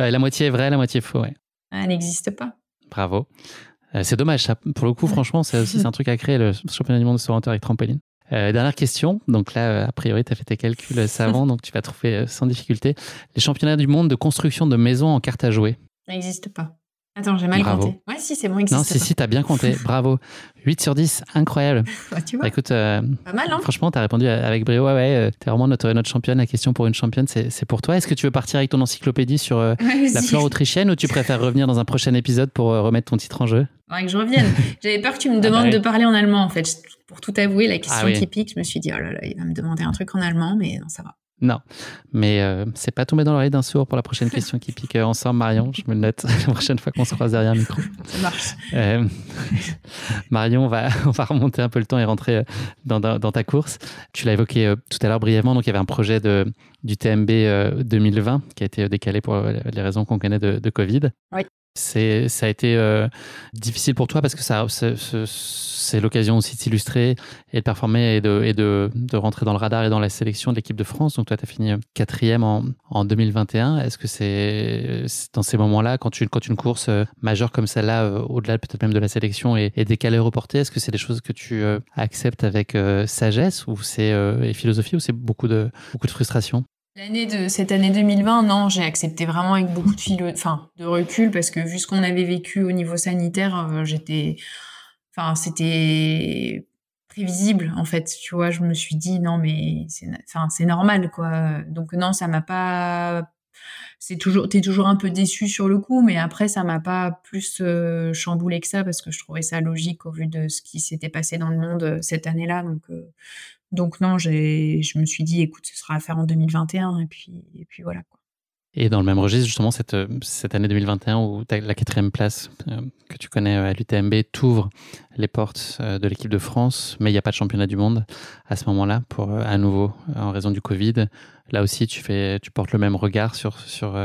Euh, la moitié est vraie, la moitié est faux, ouais. Ah, elle n'existe pas. Bravo. Euh, c'est dommage, ça. Pour le coup, franchement, c'est aussi un *laughs* truc à créer, le championnat du monde de saut en hauteur avec trampoline. Euh, dernière question. Donc là, a priori, tu as fait tes calculs savants, *laughs* donc tu vas trouver sans difficulté. Les championnats du monde de construction de maisons en cartes à jouer. N'existe pas. Attends, j'ai mal compté. Ouais, si, c'est bon. Non, si, si, t'as bien compté. *laughs* Bravo. 8 sur 10, incroyable. *laughs* Bah, tu vois. Bah, écoute, euh, pas mal, hein Franchement, t'as répondu avec brio. Ouais, ouais, euh, t'es vraiment notre, notre championne. La question pour une championne, c'est pour toi. Est-ce que tu veux partir avec ton encyclopédie sur euh, la flore *laughs* autrichienne ou tu préfères revenir dans un prochain épisode pour remettre ton titre en jeu? Ouais, que je revienne. J'avais peur que tu me ah bah demandes de parler en allemand, en fait. Pour tout avouer, la question ah typique, je me suis dit, oh là là, il va me demander un truc en allemand, mais non, ça va. Non, mais euh, c'est pas tombé dans l'oreille d'un sourd pour la prochaine *laughs* question qui pique ensemble, Marion. Je me le note *laughs* la prochaine fois qu'on se croise derrière un micro. Ça marche. Euh, *laughs* Marion, on va, on va remonter un peu le temps et rentrer euh, dans, dans, ta course. Tu l'as évoqué tout à l'heure brièvement, donc il y avait un projet de, du TMB 2020 qui a été décalé pour les raisons qu'on connaît de, de Covid. Oui. C'est, ça a été euh, difficile pour toi parce que ça, c'est, l'occasion aussi de s'illustrer et de performer et, de, et de, de, rentrer dans le radar et dans la sélection de l'équipe de France. Donc toi, tu as fini quatrième en, en 2021. Est-ce que c'est, dans ces moments-là, quand, tu, quand une course euh, majeure comme celle-là, euh, au-delà peut-être même de la sélection, est, est décalée, reportée, est-ce que c'est des choses que tu acceptes avec sagesse ou c'est, et philosophie ou c'est beaucoup de, beaucoup de frustration? L'année de cette année 2020, non, j'ai accepté vraiment avec beaucoup de filo, enfin de recul parce que vu ce qu'on avait vécu au niveau sanitaire, euh, j'étais, enfin c'était prévisible en fait. Tu vois, je me suis dit non mais c'est, normal quoi. Donc non, ça m'a pas, c'est toujours, t'es toujours un peu déçu sur le coup, mais après ça m'a pas plus euh, chamboulé que ça parce que je trouvais ça logique au vu de ce qui s'était passé dans le monde euh, cette année-là. Donc donc non, je me suis dit, écoute, ce sera à faire en 2021, et puis, et puis voilà. Quoi. Et dans le même registre, justement, cette, cette année 2021 où la quatrième place euh, que tu connais à l'UTMB t'ouvre les portes euh, de l'équipe de France, mais il n'y a pas de championnat du monde à ce moment-là, pour euh, à nouveau, en raison du Covid. Là aussi, tu, fais, tu portes le même regard sur, sur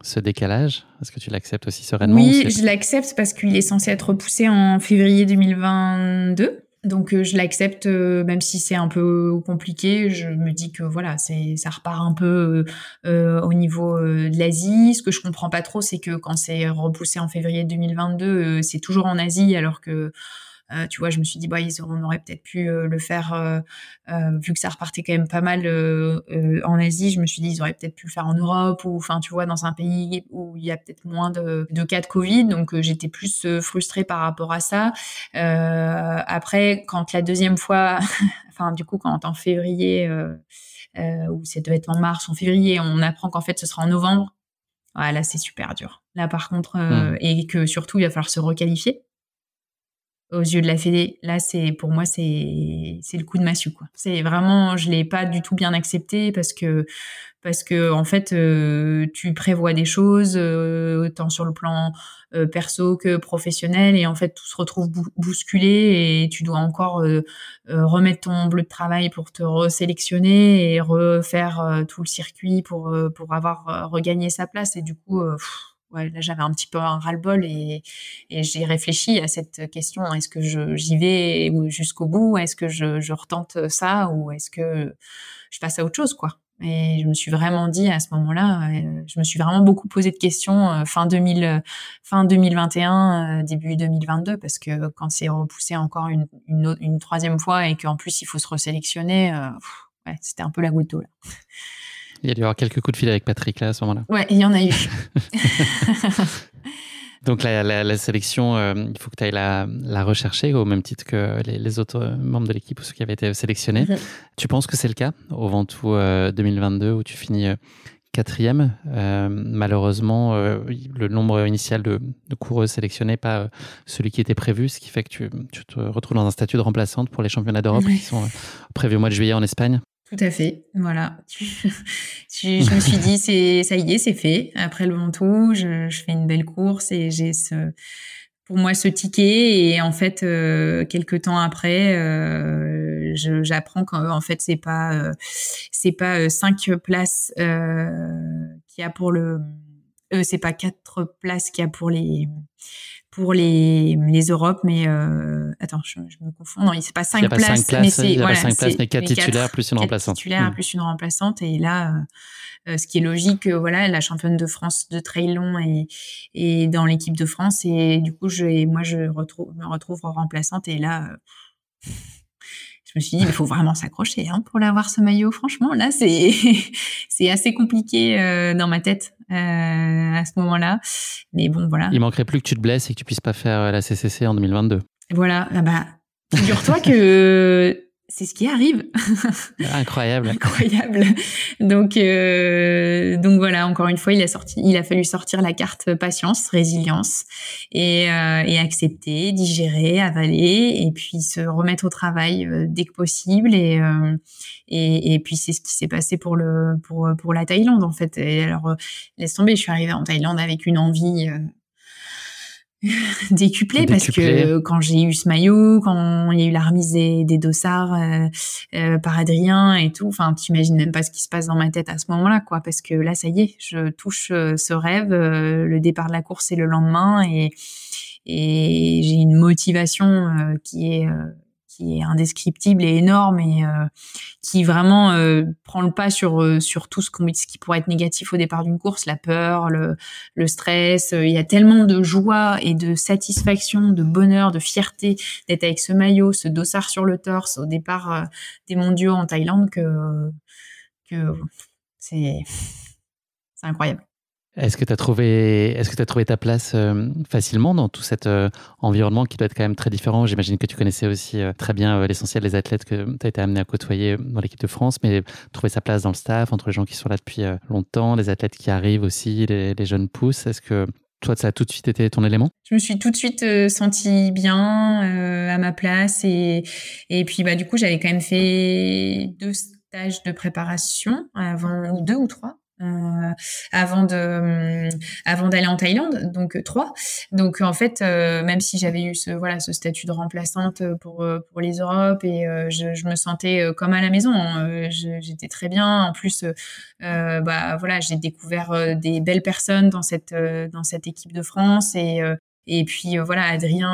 ce décalage. Est-ce que tu l'acceptes aussi sereinement? Oui, je l'accepte parce qu'il est censé être repoussé en février 2022. Donc euh, je l'accepte, euh, même si c'est un peu compliqué. Je me dis que voilà, c'est ça repart un peu euh, au niveau de l'Asie. Ce que je comprends pas trop, c'est que quand c'est repoussé en février 2022, c'est toujours en Asie, alors que tu vois, je me suis dit, bah, on aurait peut-être pu le faire, vu que ça repartait quand même pas mal en Asie. Je me suis dit, ils auraient peut-être pu le faire en Europe ou, enfin, tu vois, dans un pays où il y a peut-être moins de, de, cas de Covid. Donc, j'étais plus frustrée par rapport à ça. après, quand la deuxième fois, *laughs* enfin, du coup, quand en février, ou ça devait être en mars, en février, on apprend qu'en fait, ce sera en novembre ah, là, c'est super dur. Là, par contre, euh, hmm. et que surtout, il va falloir se requalifier aux yeux de la Fédé. Là, c'est pour moi, c'est le coup de massue, quoi. C'est vraiment, je l'ai pas du tout bien accepté parce que parce que en fait, euh, tu prévois des choses euh, autant sur le plan euh, perso que professionnel et en fait tout se retrouve bousculé et tu dois encore remettre ton bleu de travail pour te resélectionner et refaire tout le circuit pour pour avoir regagné sa place et du coup là j'avais un petit peu un ras-le-bol et, j'ai réfléchi à cette question. Est-ce que j'y vais jusqu'au bout? Est-ce que je, retente ça ou est-ce que je passe à autre chose et je me suis vraiment dit à ce moment-là, euh, je me suis vraiment beaucoup posé de questions euh, fin 2000, fin 2021, euh, début 2022, parce que quand c'est repoussé encore une, troisième fois et qu'en plus il faut se resélectionner, c'était un peu la goutte d'eau là. Il y a dû y avoir quelques coups de fil avec Patrick là à ce moment-là. Ouais, il y en a eu. *laughs* Donc la, sélection, euh, il faut que tu ailles la, rechercher au même titre que les, autres euh, membres de l'équipe ou ceux qui avaient été sélectionnés. Mhm. Tu penses que c'est le cas au Ventoux 2022 où tu finis euh, quatrième? Malheureusement, le nombre initial de, coureuses sélectionnées pas celui qui était prévu, ce qui fait que tu, te retrouves dans un statut de remplaçante pour les championnats d'Europe qui sont prévus au mois de juillet en Espagne. Tout à fait, voilà. *laughs* je me suis *laughs* dit, c'est ça y est, c'est fait. Après le Ventoux, je, je fais une belle course et j'ai ce, pour moi ce ticket. Et en fait, euh, quelques temps après, euh, j'apprends qu'en fait c'est pas euh, c'est pas cinq places euh, qu'il y a pour le, euh, c'est pas quatre places qu'il y a pour les pour les, les Europes, mais euh, attends, je, me confonds. Non, c'est pas cinq places, places, mais c'est voilà, cinq places, mais quatre titulaires plus une remplaçante. Titulaires hmm. plus une remplaçante, et là, euh, euh, ce qui est logique, voilà, la championne de France de trail long est, est dans l'équipe de France, et du coup, je, moi, je retrouve, me retrouve remplaçante, et là. Je me suis dit, il faut vraiment s'accrocher hein, pour l'avoir ce maillot. Franchement, là, c'est *laughs* c'est assez compliqué dans ma tête euh, à ce moment-là. Mais bon, voilà. Il manquerait plus que tu te blesses et que tu puisses pas faire euh, la CCC en 2022. Voilà. Ah bah, figure-toi que *laughs* c'est ce qui arrive. *laughs* Incroyable. Incroyable. Donc, euh, donc voilà, encore une fois, il a sorti, il a fallu sortir la carte patience, résilience et, euh, et accepter, digérer, avaler et puis se remettre au travail euh, dès que possible et, et, et puis c'est ce qui s'est passé pour le pour pour la Thaïlande en fait. Et alors laisse tomber, je suis arrivée en Thaïlande avec une envie *laughs* décuplé, parce que quand j'ai eu ce maillot, quand il y a eu la remise des, dossards euh, euh, par Adrien et tout, enfin t'imagines même pas ce qui se passe dans ma tête à ce moment-là, quoi, parce que là ça y est, je touche euh, ce rêve, le départ de la course est le lendemain et et j'ai une motivation qui est qui est indescriptible et énorme et euh, qui vraiment euh, prend le pas sur euh, tout ce, qui pourrait être négatif au départ d'une course, la peur, le, stress. Il y a tellement de joie et de satisfaction, de bonheur, de fierté d'être avec ce maillot, ce dossard sur le torse au départ des mondiaux en Thaïlande que c'est incroyable. Est-ce que tu as trouvé, est-ce que tu trouvé ta place euh, facilement dans tout cet euh, environnement qui doit être quand même très différent? J'imagine que tu connaissais aussi euh, très bien l'essentiel des athlètes que tu as été amené à côtoyer dans l'équipe de France, mais trouver sa place dans le staff, entre les gens qui sont là depuis longtemps, les athlètes qui arrivent aussi, les, jeunes pousses, est-ce que toi, ça a tout de suite été ton élément? Je me suis tout de suite sentie bien à ma place et, et puis bah, du coup, j'avais quand même fait deux stages de préparation avant, deux ou trois euh, avant de euh, avant d'aller en Thaïlande donc euh, trois donc en fait même si j'avais eu ce voilà ce statut de remplaçante pour pour les Europes et je, je, me sentais comme à la maison hein. j'étais très bien en plus bah voilà j'ai découvert des belles personnes dans cette dans cette équipe de France et et puis euh, voilà, Adrien,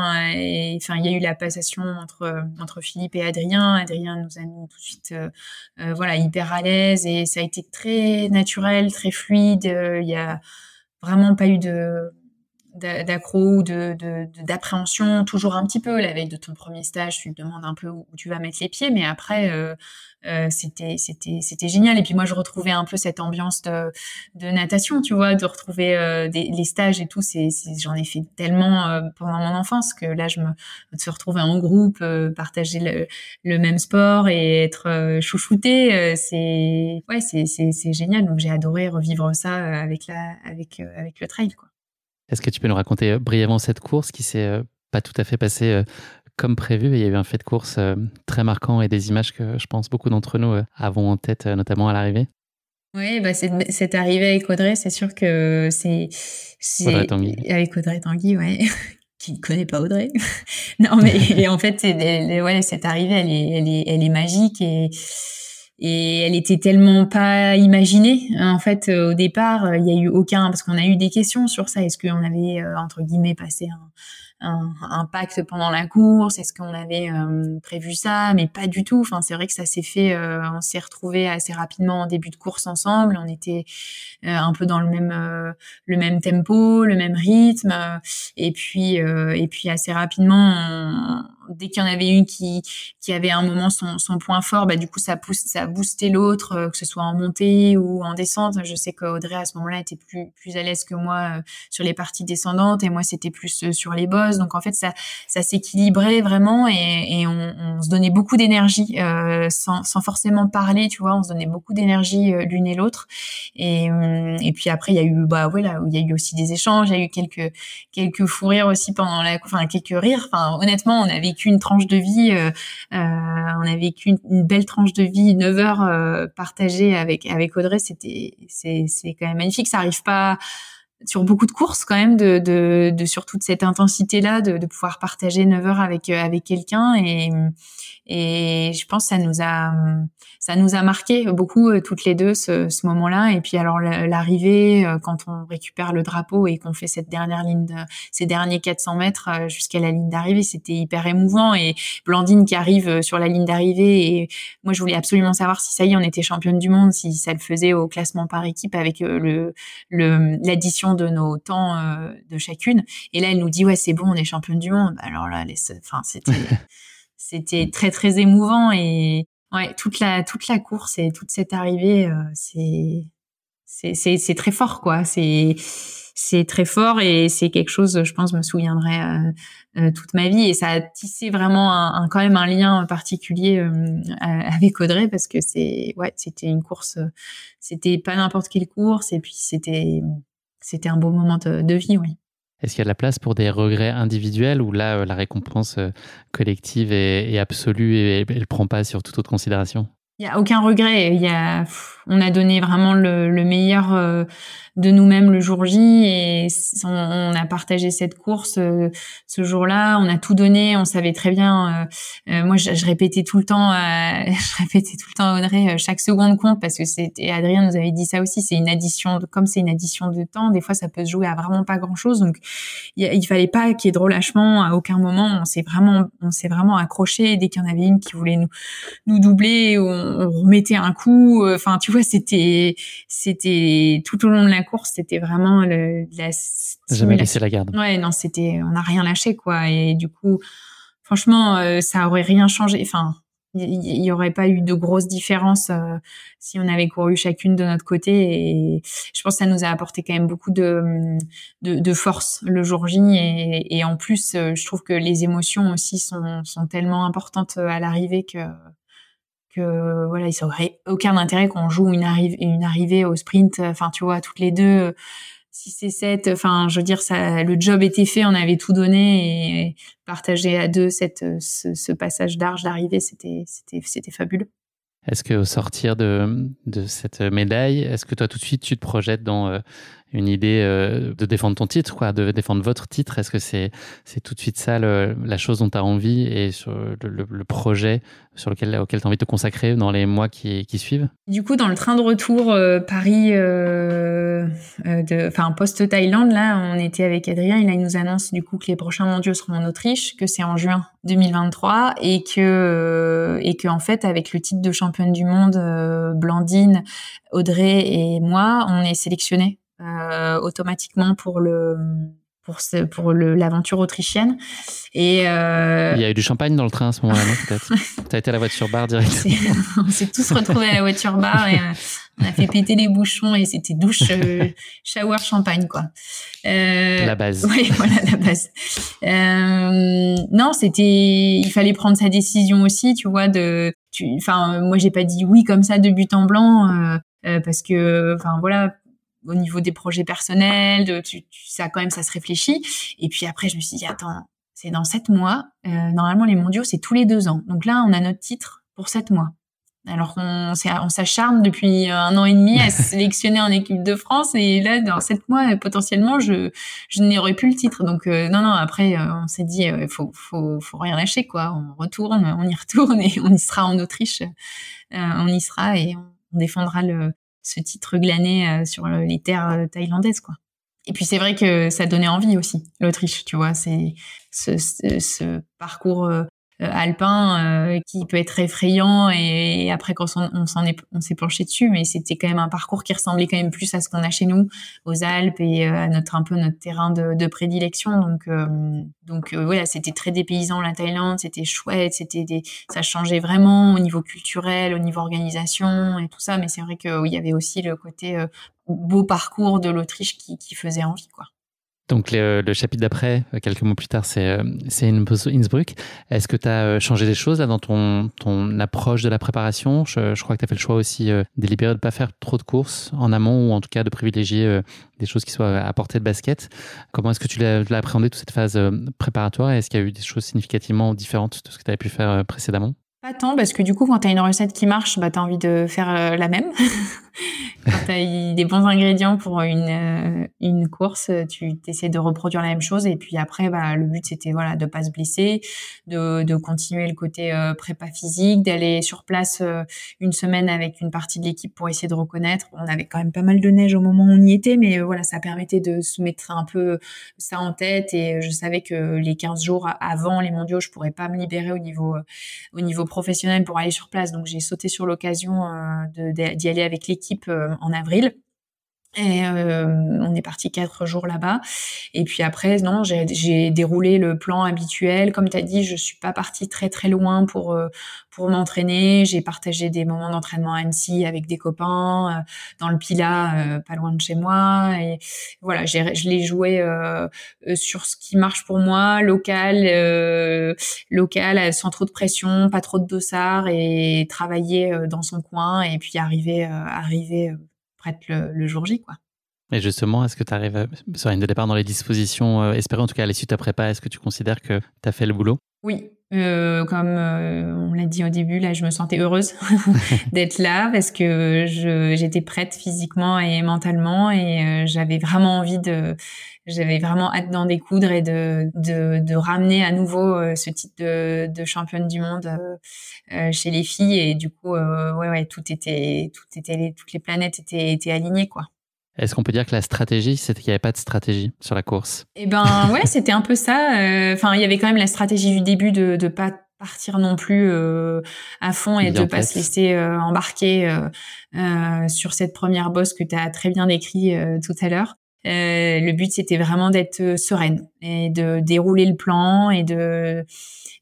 enfin il y a eu la passation entre entre Philippe et Adrien. Adrien nous a mis tout de suite, euh, euh, voilà, hyper à l'aise et ça a été très naturel, très fluide. Il y a vraiment pas eu de d'accro ou de d'appréhension toujours un petit peu. La veille de ton premier stage tu te demandes un peu où tu vas mettre les pieds mais après euh, euh, c'était génial. Et puis moi je retrouvais un peu cette ambiance de, de natation tu vois de retrouver euh, les stages et tout. J'en ai fait tellement euh, pendant mon enfance que là je me de se retrouver en groupe partager le, le, même sport et être chouchouté c'est ouais c'est génial. Donc j'ai adoré revivre ça avec la avec avec le trail quoi est-ce que tu peux nous raconter euh, brièvement cette course qui s'est euh, pas tout à fait passée euh, comme prévu? Il y a eu un fait de course très marquant et des images que je pense beaucoup d'entre nous avons en tête, notamment à l'arrivée. Oui, bah c'est arrivé avec Audrey, c'est sûr que c'est Audrey Tanguy. Avec Audrey Tanguy, ouais. *laughs* qui ne connaît pas Audrey. *laughs* non, mais en fait, ouais, cette arrivée, elle est, elle est, elle est magique et et elle était tellement pas imaginée. En fait, euh, au départ, il y a eu aucun parce qu'on a eu des questions sur ça. Est-ce qu'on avait euh, entre guillemets passé un, un, pacte pendant la course? Est-ce qu'on avait euh, prévu ça? Mais pas du tout. Enfin, c'est vrai que ça s'est fait. Euh, on s'est retrouvés assez rapidement en début de course ensemble. On était euh, un peu dans le même le même tempo, le même rythme. et puis et puis assez rapidement, dès qu'il y en avait une qui qui avait un moment son, son point fort, bah du coup ça pousse ça boosté l'autre, que ce soit en montée ou en descente. Je sais qu'Audrey à ce moment-là était plus plus à l'aise que moi sur les parties descendantes et moi c'était plus sur les bosses donc en fait, ça, ça s'équilibrait vraiment et, on, se donnait beaucoup d'énergie euh, sans, forcément parler, tu vois. On se donnait beaucoup d'énergie euh, l'une et l'autre. Et, euh, et puis après, il y a eu, bah voilà, il y a eu aussi des échanges, il y a eu quelques quelques fous rires aussi pendant la, enfin quelques rires. Enfin honnêtement, on a vécu une tranche de vie, on a vécu une, belle tranche de vie, 9 heures partagées avec avec Audrey. C'était c'est c'est quand même magnifique. Ça arrive pas sur beaucoup de courses quand même de, de, de sur toute cette intensité là de, de pouvoir partager 9 heures avec euh, avec quelqu'un. Et et je pense que ça nous a ça nous a marqué beaucoup euh, toutes les deux ce, ce moment-là. Et puis alors l'arrivée euh, quand on récupère le drapeau et qu'on fait cette dernière ligne ces derniers 400 mètres jusqu'à la ligne d'arrivée c'était hyper émouvant. Et Blandine qui arrive sur la ligne d'arrivée et moi je voulais absolument savoir si ça y est on était championne du monde si ça le faisait au classement par équipe avec le l'addition de nos temps euh, de chacune. Et là, elle nous dit ouais, c'est bon, on est championne du monde. Bah, alors là, enfin, c'était *laughs* c'était très très émouvant et ouais, toute la toute la course et toute cette arrivée, euh, c'est c'est c'est très fort quoi. C'est c'est très fort et c'est quelque chose, je pense, me souviendrai euh, toute ma vie. Et ça a tissé vraiment un, quand même un lien particulier avec Audrey parce que c'est ouais, c'était une course, c'était pas n'importe quelle course et puis c'était c'était un beau moment de, vie, oui. Est-ce qu'il y a de la place pour des regrets individuels ou là, euh, la récompense euh, collective est, absolue et elle ne prend pas sur toute autre considération? Il n'y a aucun regret. Il y a, on a donné vraiment le, meilleur euh, de nous-mêmes le jour J et on, a partagé cette course euh, ce jour-là. On a tout donné. On savait très bien. Euh, moi, je, je, répétais tout le temps, *laughs* je répétais tout le temps à Audrey, chaque seconde compte parce que c'était Adrien nous avait dit ça aussi. C'est une addition, de, comme c'est une addition de temps. Des fois, ça peut se jouer à vraiment pas grand-chose. Donc, il, il fallait pas qu'il y ait de relâchement à aucun moment. On s'est vraiment, on s'est vraiment accroché dès qu'il y en avait une qui voulait nous nous doubler. On, on remettait un coup. Enfin, tu vois, c'était c'était tout au long de la course, c'était vraiment le, la. Jamais laissé la garde. Ouais, non, c'était, on n'a rien lâché, quoi. Et du coup, franchement, euh, ça aurait rien changé. Enfin, il y, aurait pas eu de grosses différences euh, si on avait couru chacune de notre côté. Et je pense que ça nous a apporté quand même beaucoup de, de, de force le jour J. Et, et en plus, euh, je trouve que les émotions aussi sont, sont tellement importantes à l'arrivée que que voilà, il aurait aucun intérêt qu'on joue une arrivée, une arrivée au sprint. Enfin, tu vois, toutes les deux, 6 et 7, enfin, je veux dire, ça, le job était fait, on avait tout donné et partager à deux cette, ce, passage d'arche d'arrivée, c'était, c'était, fabuleux. Est-ce qu'au sortir de, de cette médaille, est-ce que toi tout de suite tu te projettes dans euh, une idée euh, de défendre ton titre, quoi, de défendre votre titre Est-ce que c'est c'est tout de suite ça la chose dont tu as envie et le, projet sur lequel auquel tu as envie de te consacrer dans les mois qui, qui suivent? Du coup, dans le train de retour euh, Paris, euh, enfin post Thaïlande, là, on était avec Adrien. Il nous annonce du coup que les prochains mondiaux seront en Autriche, que c'est en juin 2023 et que et que en fait avec le titre de championne du monde, Blandine, Audrey et moi, on est sélectionnés euh, automatiquement pour le pour ce, pour l'aventure autrichienne. Et euh... il y a eu du champagne dans le train à ce moment-là, peut-être. *laughs* T'as été à la voiture bar direct. on s'est tous retrouvés à la voiture bar et euh, on a fait péter les bouchons et c'était douche, euh, shower, champagne quoi. Euh, la base. Oui, *laughs* voilà la base. Euh, non, c'était, il fallait prendre sa décision aussi, tu vois. De, enfin, moi j'ai pas dit oui comme ça de but en blanc parce que, enfin voilà au niveau des projets personnels, de, tu, ça quand même ça se réfléchit. Et puis après, je me suis dit attends, c'est dans sept mois. Euh, normalement, les mondiaux c'est tous les deux ans. Donc là, on a notre titre pour sept mois. Alors qu'on on s'acharne depuis un an et demi à se *laughs* sélectionner en équipe de France et là dans sept mois potentiellement je je n'aurais plus le titre donc euh, non non après euh, on s'est dit il faut faut faut rien lâcher quoi on retourne on y retourne et on y sera en Autriche on y sera et on défendra le ce titre glané euh, sur les terres euh, thaïlandaises, quoi. Et puis c'est vrai que ça donnait envie aussi, l'Autriche, tu vois. C'est ce, ce, parcours euh, euh, alpin euh, qui peut être effrayant et, après quand on, s'en est on s'est penché dessus mais c'était quand même un parcours qui ressemblait quand même plus à ce qu'on a chez nous aux Alpes et euh, à notre un peu notre terrain de, de prédilection. Donc donc voilà c'était très dépaysant la Thaïlande c'était chouette c'était des ça changeait vraiment au niveau culturel au niveau organisation et tout ça. Mais c'est vrai qu'il y avait aussi le côté beau parcours de l'Autriche qui, qui faisait envie quoi donc le, chapitre d'après, euh, quelques mots plus tard, c'est euh, Innsbruck. Est-ce que tu as euh, changé des choses là, dans ton, ton approche de la préparation? Je, crois que tu as fait le choix aussi délibéré de ne pas faire trop de courses en amont ou en tout cas de privilégier des choses qui soient à portée de basket. Comment est-ce que tu l'as appréhendé toute cette phase préparatoire? Est-ce qu'il y a eu des choses significativement différentes de ce que tu avais pu faire précédemment? Pas tant, parce que du coup, quand tu as une recette qui marche, bah, tu as envie de faire euh, la même. *laughs* *laughs* quand tu as des bons ingrédients pour une, euh, une course, tu essaies de reproduire la même chose. Et puis après, bah, le but, c'était voilà, de pas se blesser, de, de continuer le côté euh, prépa physique, d'aller sur place une semaine avec une partie de l'équipe pour essayer de reconnaître. On avait quand même pas mal de neige au moment où on y était, mais voilà, ça permettait de se mettre un peu ça en tête. Et je savais que les 15 jours avant les mondiaux, je pourrais pas me libérer au niveau, au niveau professionnel pour aller sur place. Donc j'ai sauté sur l'occasion euh, d'y aller avec l'équipe euh, en avril. Et euh, on est parti quatre jours là-bas. Et puis après, non, j'ai déroulé le plan habituel. Comme tu as dit, je suis pas partie très très loin pour euh, pour m'entraîner. J'ai partagé des moments d'entraînement à Annecy avec des copains euh, dans le Pila, pas loin de chez moi. Et voilà, je l'ai joué sur ce qui marche pour moi, local, local, sans trop de pression, pas trop de dossard et travailler dans son coin et puis arriver arriver prête le, jour J, quoi. Et justement, est-ce que tu arrives sur une de départ dans les dispositions euh, espérées, en tout cas à l'issue de ta prépa, est-ce que tu considères que tu as fait le boulot? Oui, euh, comme euh, on l'a dit au début, là, je me sentais heureuse *laughs* d'être là parce que j'étais prête physiquement et mentalement et j'avais vraiment envie de, j'avais vraiment hâte d'en découdre et de, de, de, ramener à nouveau ce titre de, de championne du monde chez les filles et du coup, ouais, ouais, tout était, tout était, toutes les planètes étaient, étaient alignées, quoi. Est-ce qu'on peut dire que la stratégie, c'était qu'il n'y avait pas de stratégie sur la course? Eh ben *laughs* ouais, c'était un peu ça. Euh, enfin, il y avait quand même la stratégie du début de ne pas partir non plus euh, à fond et de ne pas se laisser euh, embarquer sur cette première bosse que tu as très bien décrit tout à l'heure. Le but, c'était vraiment d'être sereine et de dérouler le plan et de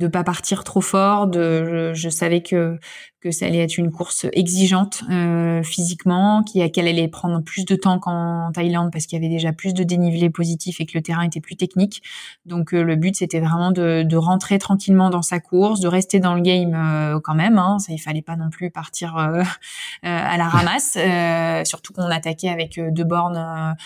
de pas partir trop fort. De, je, savais que que ça allait être une course exigeante euh, physiquement, qu'elle allait prendre plus de temps qu'en Thaïlande parce qu'il y avait déjà plus de dénivelé positif et que le terrain était plus technique. Donc euh, le but c'était vraiment de, de, rentrer tranquillement dans sa course, de rester dans le game euh, quand même. Hein, ça, il fallait pas non plus partir euh, *laughs* à la ramasse, surtout qu'on attaquait avec deux bornes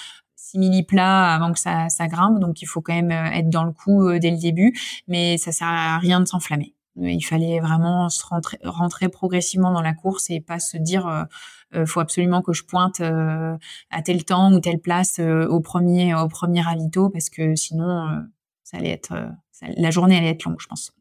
simili plat avant que ça, ça grimpe. Donc, il faut quand même euh, être dans le coup euh, dès le début. Mais ça sert à rien de s'enflammer. Il fallait vraiment se rentrer, progressivement dans la course et pas se dire euh, faut absolument que je pointe à tel temps ou telle place au premier au premier ravito parce que sinon ça allait être la journée allait être longue je pense.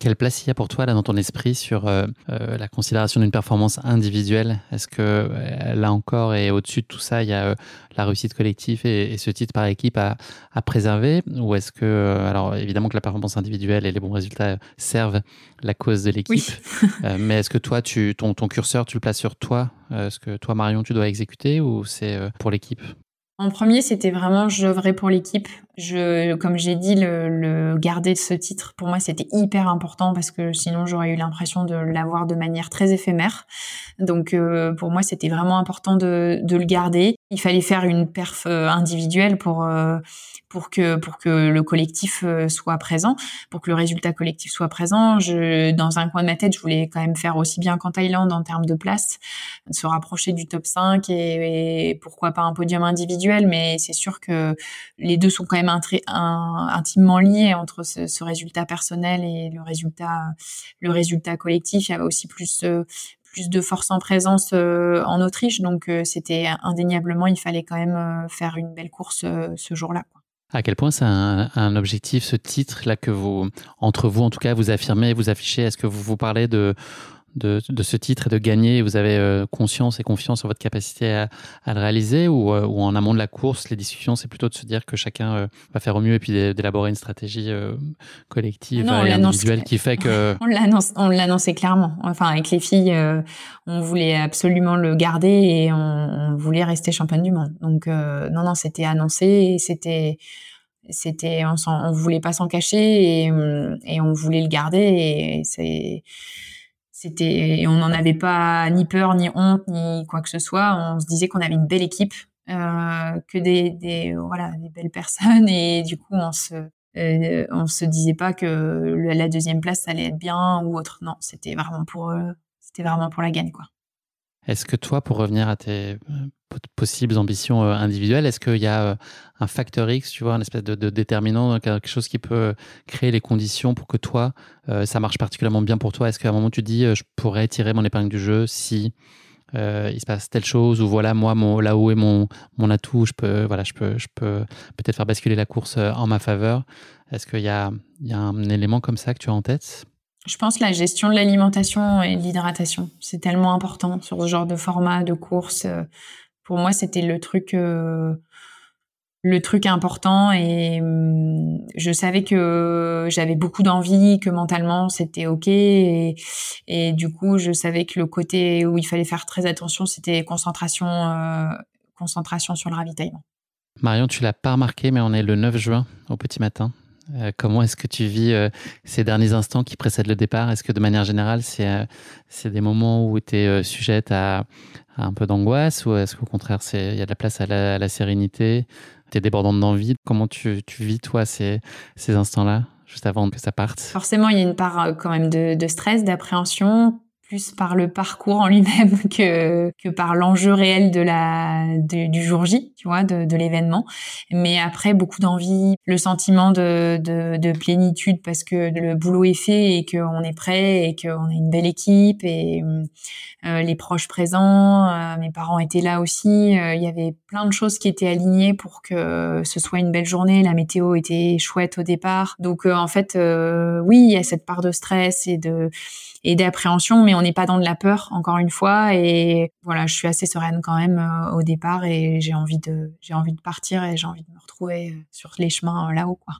Quelle place il y a pour toi là dans ton esprit sur euh, euh, la considération d'une performance individuelle? Est-ce que euh, là encore et au-dessus de tout ça, il y a la réussite collective et, ce titre par équipe à, préserver? Ou est-ce que, alors évidemment que la performance individuelle et les bons résultats servent la cause de l'équipe, mais est-ce que toi, tu, ton, ton curseur, tu le places sur toi? Est-ce que toi, Marion, tu dois exécuter ou c'est pour l'équipe? En premier, c'était vraiment j'œuvrais pour l'équipe. Je, comme j'ai dit, le, le, garder ce titre pour moi c'était hyper important parce que sinon j'aurais eu l'impression de l'avoir de manière très éphémère. Donc euh, pour moi c'était vraiment important de, de, le garder. Il fallait faire une perf euh, individuelle pour euh, pour que pour que le collectif soit présent, pour que le résultat collectif soit présent. Je, dans un coin de ma tête, je voulais quand même faire aussi bien qu'en Thaïlande en termes de place, se rapprocher du top 5 et, pourquoi pas un podium individuel. Mais c'est sûr que les deux sont quand même intimement lié entre ce, résultat personnel et le résultat, le résultat collectif. Il y avait aussi plus euh, plus de force en présence euh, en Autriche, donc euh, c'était indéniablement, il fallait quand même faire une belle course ce jour-là. À quel point c'est un, objectif, ce titre-là que vous, entre vous en tout cas, vous affirmez, vous affichez? Est-ce que vous vous parlez de, de, ce titre et de gagner, vous avez euh, conscience et confiance en votre capacité à, le réaliser ou, euh, ou, en amont de la course, les discussions, c'est plutôt de se dire que chacun euh, va faire au mieux et puis d'élaborer une stratégie collective et individuelle qui fait que... *laughs* On l'annonçait clairement. Enfin, avec les filles, on voulait absolument le garder et on, voulait rester championne du monde. Donc, non, non, c'était annoncé et c'était c'était on, on voulait pas s'en cacher et, et on voulait le garder et c'est c'était, on n'en avait pas ni peur, ni honte, ni quoi que ce soit. On se disait qu'on avait une belle équipe, euh, que des, des, voilà, des belles personnes, et du coup, on se, euh, on se disait pas que la deuxième place ça allait être bien ou autre. Non, c'était vraiment pour, euh, c'était vraiment pour la gagne, quoi. Est-ce que toi, pour revenir à tes possibles ambitions euh, individuelles, est-ce qu'il y a euh, un facteur X, tu vois, un espèce de, déterminant, quelque chose qui peut créer les conditions pour que toi, euh, ça marche particulièrement bien pour toi? Est-ce qu'à un moment tu dis, je pourrais tirer mon épingle du jeu si il se passe telle chose ou voilà moi mon là où est mon mon atout je peux voilà je peux je peux peut-être faire basculer la course en ma faveur? Est-ce qu'il y a il y a un élément comme ça que tu as en tête? Je pense la gestion de l'alimentation et de l'hydratation, c'est tellement important sur ce genre de format de course. Pour moi, c'était le truc, euh, le truc important et hum, je savais que j'avais beaucoup d'envie, que mentalement c'était ok et, et, du coup, je savais que le côté où il fallait faire très attention, c'était concentration, euh, concentration sur le ravitaillement. Marion, tu l'as pas remarqué, mais on est le 9 juin au petit matin. Euh, comment est-ce que tu vis euh, ces derniers instants qui précèdent le départ? Est-ce que de manière générale, c'est euh, des moments où tu es sujette à, un peu d'angoisse ou est-ce qu'au contraire, il y a de la place à la, sérénité? Tu es débordante d'envie? Comment tu, tu, vis, toi, ces, ces instants-là, juste avant que ça parte? Forcément, il y a une part quand même de stress, d'appréhension plus par le parcours en lui-même *laughs* que que par l'enjeu réel de la du jour J, tu vois, de, de l'événement. Mais après beaucoup d'envie, le sentiment de, de, de plénitude parce que le boulot est fait et qu'on est prêt et qu'on a une belle équipe et euh, les proches présents, euh, mes parents étaient là aussi. Euh, il y avait plein de choses qui étaient alignées pour que ce soit une belle journée. La météo était chouette au départ, donc en fait, oui, il y a cette part de stress et de et d'appréhension, mais on n'est pas dans de la peur, encore une fois. Et voilà, je suis assez sereine quand même euh, au départ et j'ai envie de, j'ai envie de partir et j'ai envie de me retrouver euh, sur les chemins euh, là-haut, quoi.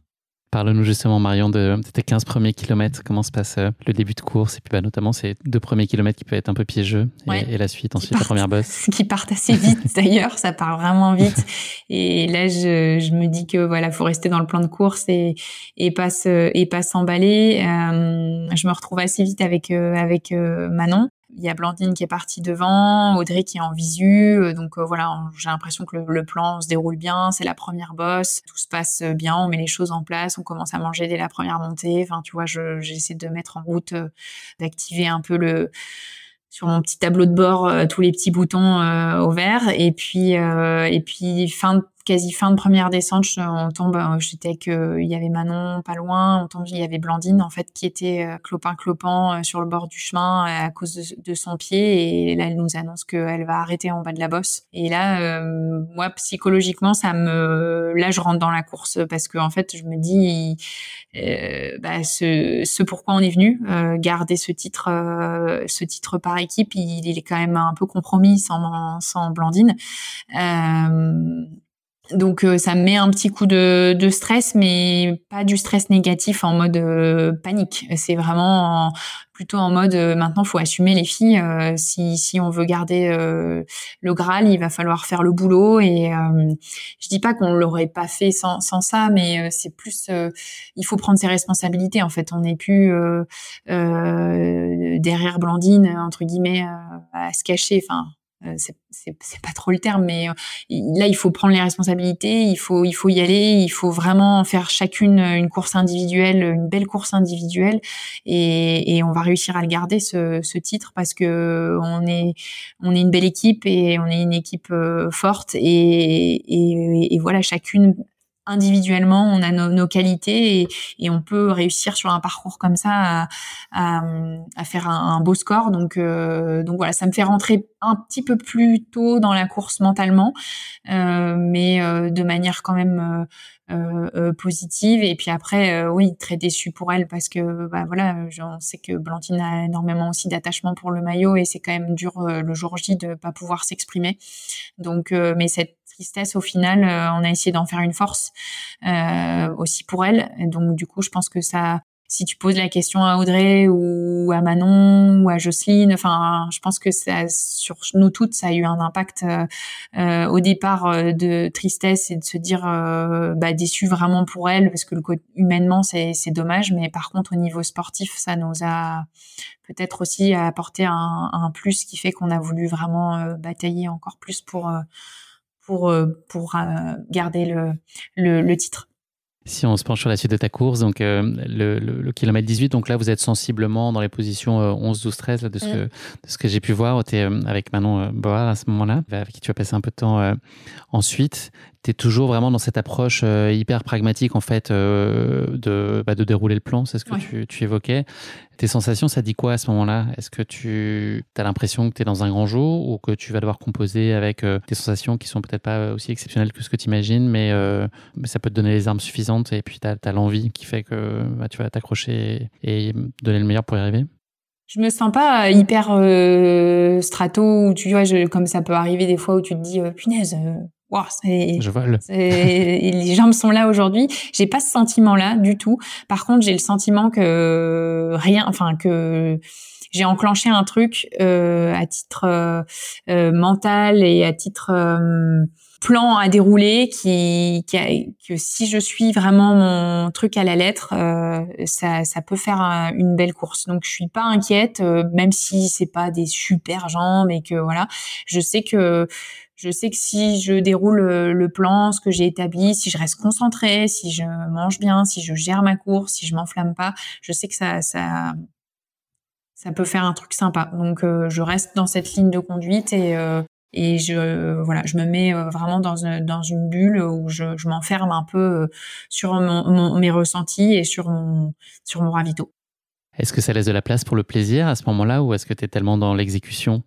Parle-nous justement, Marion, de, tes 15 premiers kilomètres. Comment se passe le début de course? Et puis bah, notamment ces deux premiers kilomètres qui peuvent être un peu piégeux et, la suite, ensuite la première bosse. *laughs* Qui partent assez vite d'ailleurs, ça part vraiment vite. Et là, je, je, me dis que voilà, faut rester dans le plan de course et, et pas et pas s'emballer. Euh, je me retrouve assez vite avec euh, avec euh, Manon il y a Blandine qui est partie devant, Audrey qui est en visu. Euh, donc euh, voilà, j'ai l'impression que le, plan se déroule bien. C'est la première bosse, tout se passe bien, on met les choses en place, on commence à manger dès la première montée. Enfin, tu vois, j'essaie de mettre en route, euh, d'activer un peu le sur mon petit tableau de bord tous les petits boutons au vert et puis et puis fin de quasi fin de première descente, on tombe, euh, j'étais que il y avait Manon pas loin, on tombe, il y avait Blandine en fait qui était euh, clopin clopant euh, sur le bord du chemin à cause de, son pied. Et là elle nous annonce qu'elle va arrêter en bas de la bosse. Et là moi psychologiquement ça me là je rentre dans la course parce que en fait je me dis bah, ce, ce pourquoi on est venu garder ce titre ce titre par équipe il, il, est quand même un peu compromis sans sans Blandine Donc ça me met un petit coup de, de, stress, mais pas du stress négatif en mode panique. C'est vraiment plutôt en mode euh, maintenant faut assumer les filles. Euh, si, si on veut garder euh, le Graal, il va falloir faire le boulot. Et je dis pas qu'on l'aurait pas fait sans, sans ça, mais c'est plus il faut prendre ses responsabilités. En fait, on n'est plus derrière Blandine entre guillemets à se cacher. Enfin, euh, c'est pas trop le terme, mais euh, là il faut prendre les responsabilités, il faut il faut y aller, il faut vraiment faire chacune une course individuelle, une belle course individuelle, et, et on va réussir à le garder ce, ce, titre parce que on est on est une belle équipe et on est une équipe euh, forte et, et voilà chacune individuellement, on a nos, qualités et, on peut réussir sur un parcours comme ça à faire un, beau score. Donc, euh, donc voilà, ça me fait rentrer un petit peu plus tôt dans la course mentalement, euh, mais euh, de manière quand même euh, positive. Et puis après, oui, très déçue pour elle parce que bah voilà, je sais que Blantyne a énormément aussi d'attachement pour le maillot et c'est quand même dur le jour J de pas pouvoir s'exprimer. Donc, mais cette tristesse, au final, euh, on a essayé d'en faire une force euh, aussi pour elle. donc, du coup, je pense que ça, si tu poses la question à Audrey ou à Manon ou à Jocelyne, enfin, je pense que ça, sur nous toutes, ça a eu un impact euh, au départ de tristesse et de se dire bah, déçu vraiment pour elle parce que le humainement c'est dommage, mais par contre au niveau sportif, ça nous a peut-être aussi apporté un, un, plus qui fait qu'on a voulu vraiment batailler encore plus pour pour, euh, pour euh, garder le, le, le titre. Si on se penche sur la suite de ta course, donc euh, le, le, kilomètre 18, donc là vous êtes sensiblement dans les positions 11, 12, 13 de ce que, ce que j'ai pu voir. Tu es avec Manon Board à ce moment-là, avec qui tu as passé un peu de temps ensuite tu es toujours vraiment dans cette approche euh, hyper pragmatique en fait euh, de, bah, de dérouler le plan, c'est ce que tu, tu, évoquais. Tes sensations, ça dit quoi à ce moment-là? Est-ce que tu as l'impression que tu es dans un grand jour ou que tu vas devoir composer avec euh, des sensations qui sont peut-être pas aussi exceptionnelles que ce que tu imagines, mais, mais, ça peut te donner les armes suffisantes et puis tu as, l'envie qui fait que bah, tu vas t'accrocher et, donner le meilleur pour y arriver? Je me sens pas hyper strato ou tu vois je, comme ça peut arriver des fois où tu te dis punaise je vole. les jambes sont là aujourd'hui. J'ai pas ce sentiment-là du tout. Par contre, j'ai le sentiment que rien, enfin que j'ai enclenché un truc euh, à titre euh, euh, mental et à titre plan à dérouler qui, qui que si je suis vraiment mon truc à la lettre, ça, ça peut faire une belle course. Donc je suis pas inquiète, même si c'est pas des super jambes et que voilà, je sais que je sais que si je déroule le plan, ce que j'ai établi, si je reste concentrée, si je mange bien, si je gère ma course, si je m'enflamme pas, je sais que ça, ça, ça peut faire un truc sympa. Donc, euh, je reste dans cette ligne de conduite et euh, et je voilà, je me mets euh, vraiment dans une, dans une bulle où je, je m'enferme un peu sur mon, mes ressentis et sur mon sur mon ravito. Est-ce que ça laisse de la place pour le plaisir à ce moment-là ou est-ce que tu es tellement dans l'exécution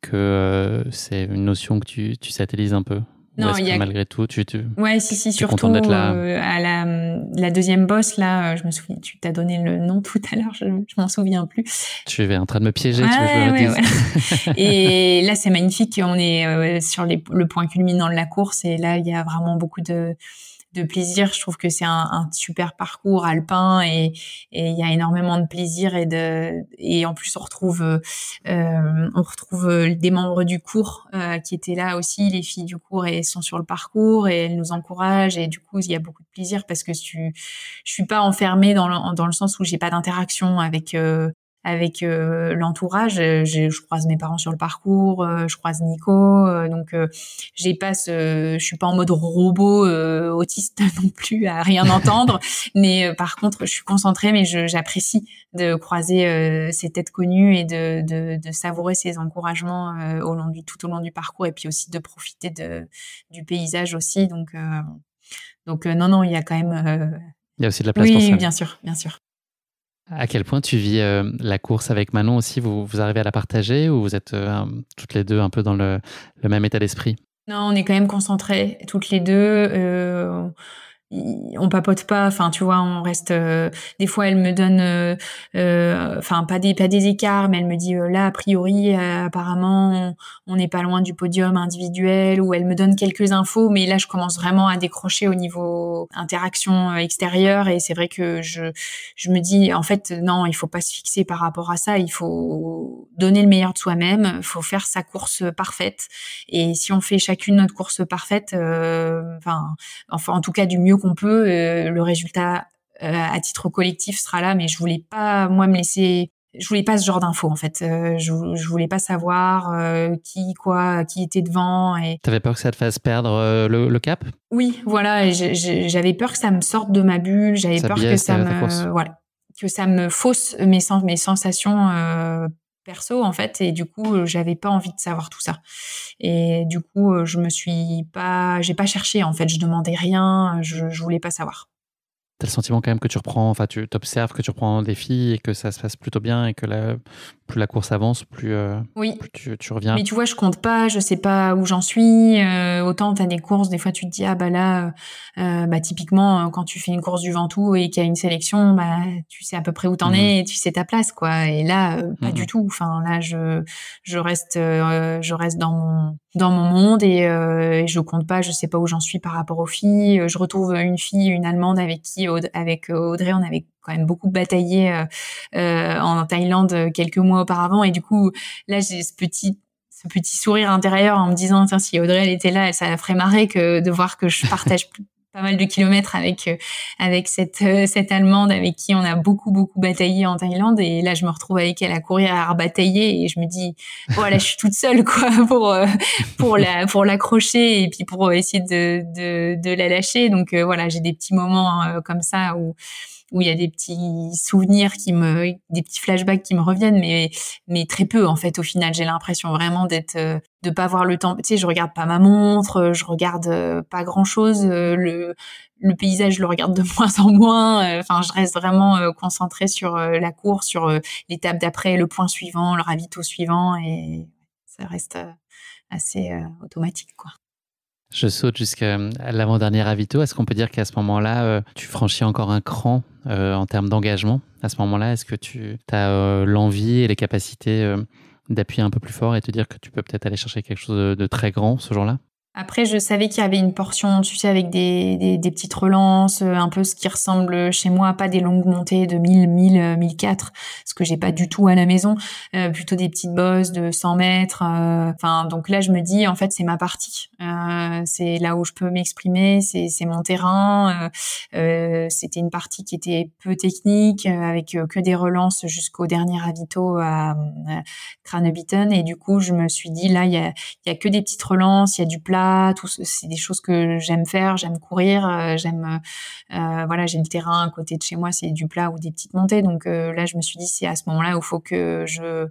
que euh, c'est une notion que tu, tu satellises un peu? Non, il y a... malgré tout, tu, tu ouais, si, si, surtout euh, à la, la, deuxième bosse là, euh, je me souviens, tu t'as donné le nom tout à l'heure, je, je m'en souviens plus. Tu es en train de me piéger, tu veux ouais, ouais. Et là, c'est magnifique, on est sur les, le point culminant de la course et là, il y a vraiment beaucoup de de plaisir. Je trouve que c'est un, un, super parcours alpin et il y a énormément de plaisir et de et en plus on retrouve euh, on retrouve des membres du cours euh, qui étaient là aussi, les filles du cours et sont sur le parcours et elles nous encouragent et du coup il y a beaucoup de plaisir parce que je, je suis pas enfermée dans le, dans le sens où j'ai pas d'interaction avec euh, avec euh, l'entourage. Euh, je, je, croise mes parents sur le parcours, euh, je croise Nico, donc j'ai pas ce, je suis pas en mode robot autiste *laughs* non plus à rien entendre, *laughs* mais par contre je suis concentrée, mais j'apprécie de croiser ces têtes connues et de, de, de savourer ces encouragements au long du tout au long du parcours et puis aussi de profiter de du paysage aussi. Donc donc non non il y a quand même il y a aussi de la place pour ça. Oui, bien sûr, bien sûr. À quel point tu vis euh, la course avec Manon aussi? Vous, vous arrivez à la partager ou vous êtes euh, toutes les deux un peu dans le, même état d'esprit? Non, on est quand même concentrés toutes les deux. Euh, on papote pas enfin tu vois on reste euh, des fois elle me donne euh, euh, enfin pas des pas des écarts mais elle me dit là a priori apparemment on n'est pas loin du podium individuel ou elle me donne quelques infos mais là je commence vraiment à décrocher au niveau interaction extérieure et c'est vrai que je je me dis en fait non il faut pas se fixer par rapport à ça il faut donner le meilleur de soi-même faut faire sa course parfaite et si on fait chacune notre course parfaite enfin enfin en tout cas du mieux qu'on peut. Euh, le résultat euh, à titre collectif sera là, mais je voulais pas moi me laisser je voulais pas ce genre d'infos en fait. Euh, je, je voulais pas savoir qui quoi, qui était devant. Et t'avais peur que ça te fasse perdre le, cap? Oui, voilà. J'avais peur que ça me sorte de ma bulle. J'avais peur que ça me voilà que ça me fausse mes sens, mes sensations perso en fait et du coup j'avais pas envie de savoir tout ça. Et du coup je me suis pas j'ai pas cherché en fait. Je demandais rien je, je voulais pas savoir. T'as le sentiment quand même que tu reprends, enfin tu t'observes que tu reprends des filles et que ça se passe plutôt bien et que la, plus la course avance, plus, euh, oui. tu, tu, reviens. Mais tu vois, je compte pas, je sais pas où j'en suis. Euh, autant t'as des courses, des fois tu te dis ah bah là, euh, bah typiquement quand tu fais une course du Ventoux et qu'il y a une sélection, bah tu sais à peu près où t'en mmh. es, et tu sais ta place quoi. Et là, pas mmh. du tout. Enfin là, je je reste je reste dans mon dans mon monde et, et je compte pas, je sais pas où j'en suis par rapport aux filles. Je retrouve une fille, une allemande avec qui avec Audrey, on avait quand même beaucoup bataillé euh, euh, en Thaïlande euh, quelques mois auparavant. Et du coup, là, j'ai ce petit ce petit sourire intérieur en me disant tiens si Audrey elle était là ça la ferait marrer que de voir que je partage *laughs* pas mal de kilomètres avec euh, avec cette euh, cette allemande avec qui on a beaucoup beaucoup bataillé en Thaïlande. Et là je me retrouve avec elle à courir à batailler et je me dis voilà je suis toute seule quoi *laughs* pour euh, pour la pour l'accrocher et puis pour essayer de de, de la lâcher. Donc voilà j'ai des petits moments comme ça où où il y a des petits souvenirs qui me, des petits flashbacks qui me reviennent, mais mais très peu en fait. Au final, j'ai l'impression vraiment d'être, euh, de pas avoir le temps. Tu sais, je regarde pas ma montre, je regarde euh, pas grand chose. Euh, le le paysage, je le regarde de *laughs* moins en moins. Enfin, je reste vraiment concentrée sur la course, sur l'étape d'après, le point suivant, le ravito suivant, et ça reste assez automatique, quoi. Je saute jusqu'à l'avant-dernier ravito. Est-ce qu'on peut dire qu'à ce moment-là, euh, tu franchis encore un cran euh, en termes d'engagement? À ce moment-là, est-ce que tu as euh, l'envie et les capacités d'appuyer un peu plus fort et te dire que tu peux peut-être aller chercher quelque chose de très grand ce jour-là? Après, je savais qu'il y avait une portion, tu sais, avec des, des, des, petites relances, euh, un peu ce qui ressemble chez moi, pas des longues montées de 1000, 1000, 1004, ce que j'ai pas du tout à la maison, euh, plutôt des petites bosses de 100 mètres. Euh, enfin, donc là, je me dis, en fait, c'est ma partie. c'est là où je peux m'exprimer, c'est, c'est mon terrain. c'était une partie qui était peu technique, avec que des relances jusqu'au dernier ravito à, à Et du coup, je me suis dit, là, il y a, y a que des petites relances, il y a du plat tout c'est des choses que j'aime faire, j'aime courir, euh, j'aime euh, voilà, j'ai le terrain à côté de chez moi, c'est du plat ou des petites montées. Donc euh, là, je me suis dit c'est à ce moment-là où il faut que je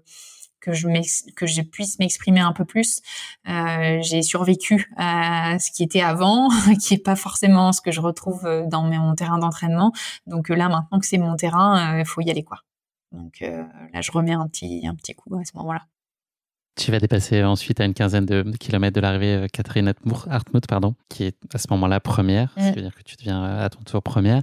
que je que je puisse m'exprimer un peu plus. j'ai survécu à ce qui était avant, *laughs* qui est pas forcément ce que je retrouve dans mon terrain d'entraînement. Donc là, maintenant que c'est mon terrain, il faut y aller quoi. Donc là, je remets un petit un petit coup à ce moment-là. Tu vas dépasser ensuite à une quinzaine de kilomètres de l'arrivée euh, Catherine Hartmut, pardon, qui est à ce moment-là première. Mm. cest à dire que tu deviens à ton tour première.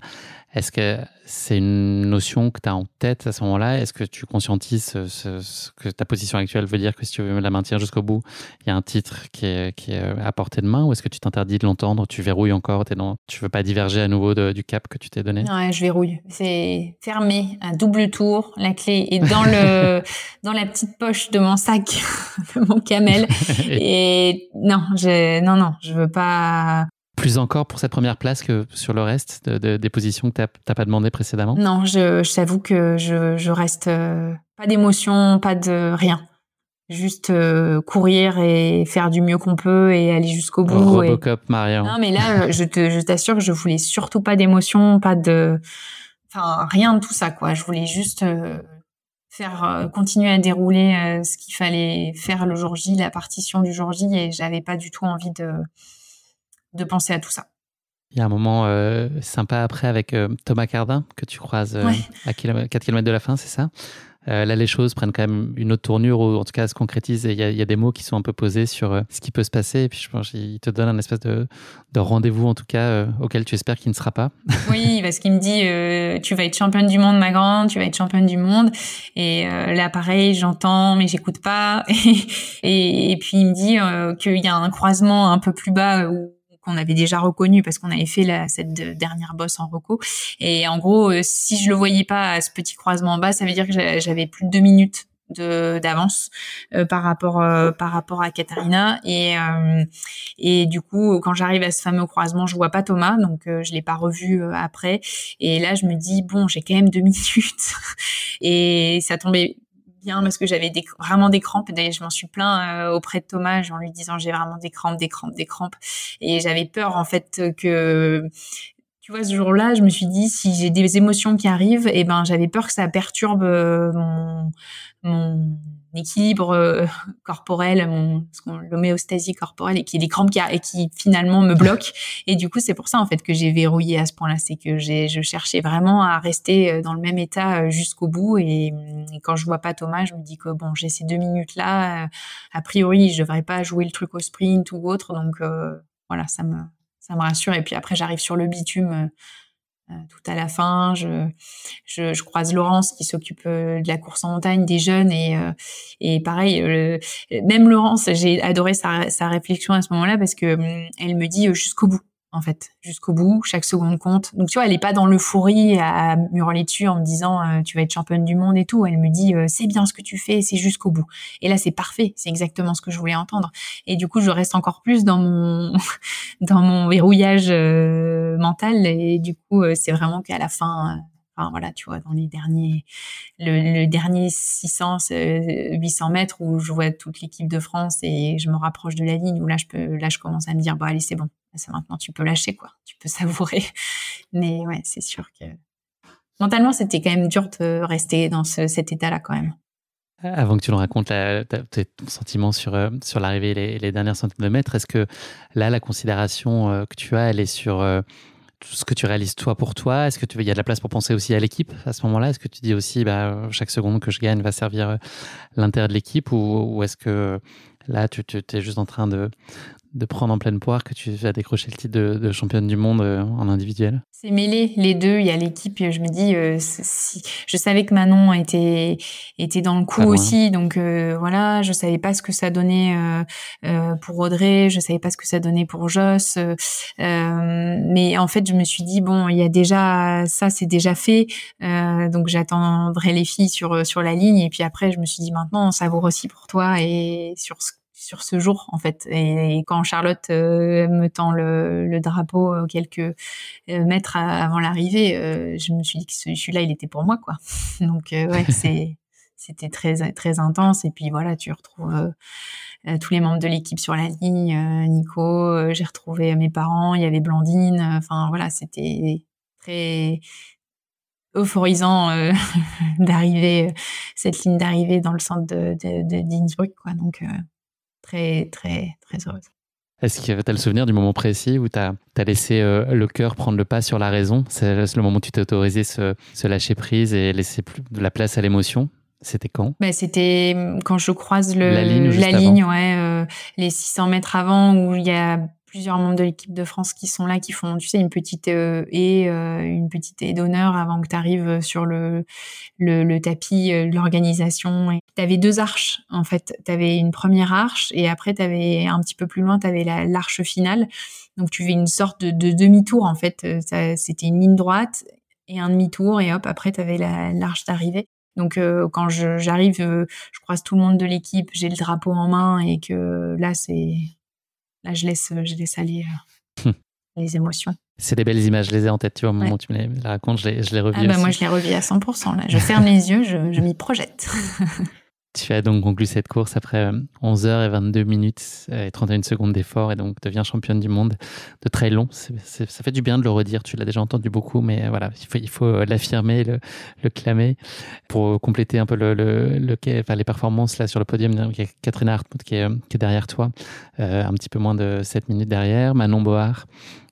Est-ce que c'est une notion que tu as en tête à ce moment-là? Est-ce que tu conscientises ce, que ta position actuelle veut dire que si tu veux la maintenir jusqu'au bout, il y a un titre qui est, qui est à portée de main Ou est-ce que tu t'interdis de l'entendre Tu verrouilles encore Tu dans, Tu veux pas diverger à nouveau du cap que tu t'es donné? Ouais, je verrouille. C'est fermé, un double tour. La clé est dans, le, *laughs* dans la petite poche de mon sac, *laughs* de mon camel. *laughs* Et non, je, non, non, je veux pas plus encore pour cette première place que sur le reste des positions que tu n'as pas demandé précédemment? Non, je, je t'avoue que je, je reste euh, pas d'émotion, pas de rien. Juste euh, courir et faire du mieux qu'on peut et aller jusqu'au bout. Robocop, et... Marion. Non, mais là, je t'assure que je voulais surtout pas d'émotion, pas de, enfin rien de tout ça quoi. Je voulais juste euh, faire continuer à dérouler ce qu'il fallait faire le jour J, la partition du jour J, et j'avais pas du tout envie de de penser à tout ça. Il y a un moment euh, sympa après avec euh, Thomas Cardin que tu croises euh, à 4 km de la fin, c'est ça? Là, les choses prennent quand même une autre tournure, ou en tout cas se concrétisent, et il y, a des mots qui sont un peu posés sur ce qui peut se passer, et puis je pense qu'il te donne un espèce de, rendez-vous, en tout cas, auquel tu espères qu'il ne sera pas. *laughs* oui, parce qu'il me dit, tu vas être championne du monde, ma grande, tu vas être championne du monde, et là, pareil, j'entends, mais j'écoute pas, *laughs* et, et, puis il me dit qu'il y a un croisement un peu plus bas où qu'on avait déjà reconnu parce qu'on avait fait la, cette dernière bosse en reco. Et en gros, euh, si je le voyais pas à ce petit croisement en bas, ça veut dire que j'avais plus de deux minutes d'avance euh, par rapport euh, par rapport à Katharina et et du coup quand j'arrive à ce fameux croisement je vois pas Thomas donc je l'ai pas revu après. Et là je me dis bon j'ai quand même deux *laughs* minutes. Et ça tombait bien parce que j'avais vraiment des crampes. D'ailleurs, je m'en suis plaint euh, auprès de Thomas en lui disant j'ai vraiment des crampes, des crampes, des crampes. Et j'avais peur en fait que tu vois, ce jour-là, je me suis dit, si j'ai des émotions qui arrivent, et eh ben, j'avais peur que ça perturbe euh, mon, mon équilibre euh, *laughs* corporel, mon l'homéostasie corporelle et qui les crampes qui, et qui finalement me bloquent. *laughs* Et du coup, c'est pour ça en fait que j'ai verrouillé à ce point-là, c'est que j'ai je cherchais vraiment à rester euh, dans le même état jusqu'au bout. Et, quand je vois pas Thomas, je me dis que bon, j'ai ces deux minutes là. a priori, je devrais pas jouer le truc au sprint ou autre, donc voilà, ça me ça me rassure. Et puis après, j'arrive sur le bitume euh, euh, tout à la fin. Je, je, croise Laurence qui s'occupe euh, de la course en montagne des jeunes et, et pareil, même Laurence, j'ai adoré sa, sa réflexion à ce moment-là parce que hum, elle me dit jusqu'au bout en fait, jusqu'au bout, chaque seconde compte. Donc tu vois, elle est pas dans l'euphorie à hurler dessus en me disant euh, tu vas être championne du monde et tout. Elle me dit euh, c'est bien ce que tu fais, c'est jusqu'au bout. Et là c'est parfait, c'est exactement ce que je voulais entendre. Et du coup, je reste encore plus dans mon *laughs* dans mon verrouillage euh, mental et du coup, c'est vraiment qu'à la fin Enfin, voilà, tu vois, dans les derniers, le, dernier 600, 800 mètres où je vois toute l'équipe de France et je me rapproche de la ligne où là, je peux, là, je commence à me dire, bon, allez, c'est bon. C'est maintenant, tu peux lâcher, quoi. Tu peux savourer. *laughs* Mais ouais, c'est sûr que mentalement, c'était quand même dur de rester dans cet état-là, quand même. Avant que tu nous racontes ton sentiment sur, euh, sur l'arrivée les, les dernières centaines de mètres, est-ce que là, la considération euh, que tu as, elle est sur euh, ce que tu réalises toi pour toi? Est-ce que tu il y a de la place pour penser aussi à l'équipe à ce moment-là? Est-ce que tu dis aussi bah, chaque seconde que je gagne va servir euh, l'intérêt de l'équipe? Ou, est-ce que là tu, tu es juste en train de, de prendre en pleine poire que tu vas décrocher le titre de, championne du monde euh, en individuel? C'est mêlé, les deux. Il y a l'équipe, je me dis, euh, si, je savais que Manon était, était dans le coup aussi. Donc euh, voilà, je savais pas ce que ça donnait pour Audrey, je savais pas ce que ça donnait pour Joss. mais en fait, je me suis dit, bon, il y a déjà, ça c'est déjà fait. donc j'attendrai les filles sur, sur la ligne. Et puis après, je me suis dit, maintenant, ça vaut aussi pour toi et sur ce sur ce jour en fait. Et, quand Charlotte euh, me tend le, drapeau euh, quelques euh, mètres avant l'arrivée, je me suis dit que celui-là il était pour moi quoi. *laughs* Donc ouais *laughs* c'est c'était très très intense et puis voilà tu retrouves tous les membres de l'équipe sur la ligne, Nico, j'ai retrouvé mes parents, il y avait Blandine, enfin voilà c'était très euphorisant *laughs* d'arriver cette ligne d'arrivée dans le centre de, d'Innsbruck quoi donc très, très, très heureuse. Est-ce que tu as le souvenir du moment précis où tu as, laissé euh, le cœur prendre le pas sur la raison? C'est le moment où tu t'es autorisé se, se lâcher prise et laisser plus de la place à l'émotion? C'était quand? Bah, C'était hum, quand je croise le, la ligne, la ligne ouais, euh, les 600 mètres avant où il y a plusieurs membres de l'équipe de France qui sont là, qui font, tu sais, une petite euh, et euh, une petite haie d'honneur avant que tu arrives sur le, le, tapis euh, l'organisation. Tu avais deux arches, en fait. Tu avais une première arche et après, tu un petit peu plus loin, tu avais l'arche finale. Donc, tu fais une sorte de, de demi-tour, en fait. C'était une ligne droite et un demi-tour et hop, après, tu avais l'arche d'arrivée. Donc quand j'arrive, je, je, croise tout le monde de l'équipe, j'ai le drapeau en main et que là c'est là, je laisse, je laisse aller euh, hum. les émotions. C'est des belles images, je les ai en tête, tu vois, au moment où tu me les, racontes, je les, je les revis ah bah, Moi, je les revis à 100%. Là. Je ferme les yeux, je, je m'y projette. *laughs* Tu as donc conclu cette course après 11 h et 22 minutes et 31 secondes d'effort et donc deviens championne du monde de très long. ça fait du bien de le redire, tu l'as déjà entendu beaucoup, mais voilà, il faut, euh, l'affirmer, le, clamer. Pour compléter un peu les performances là sur le podium, il y a Catherine Hartmut qui est, derrière toi, euh, un petit peu moins de 7 minutes derrière, Manon Board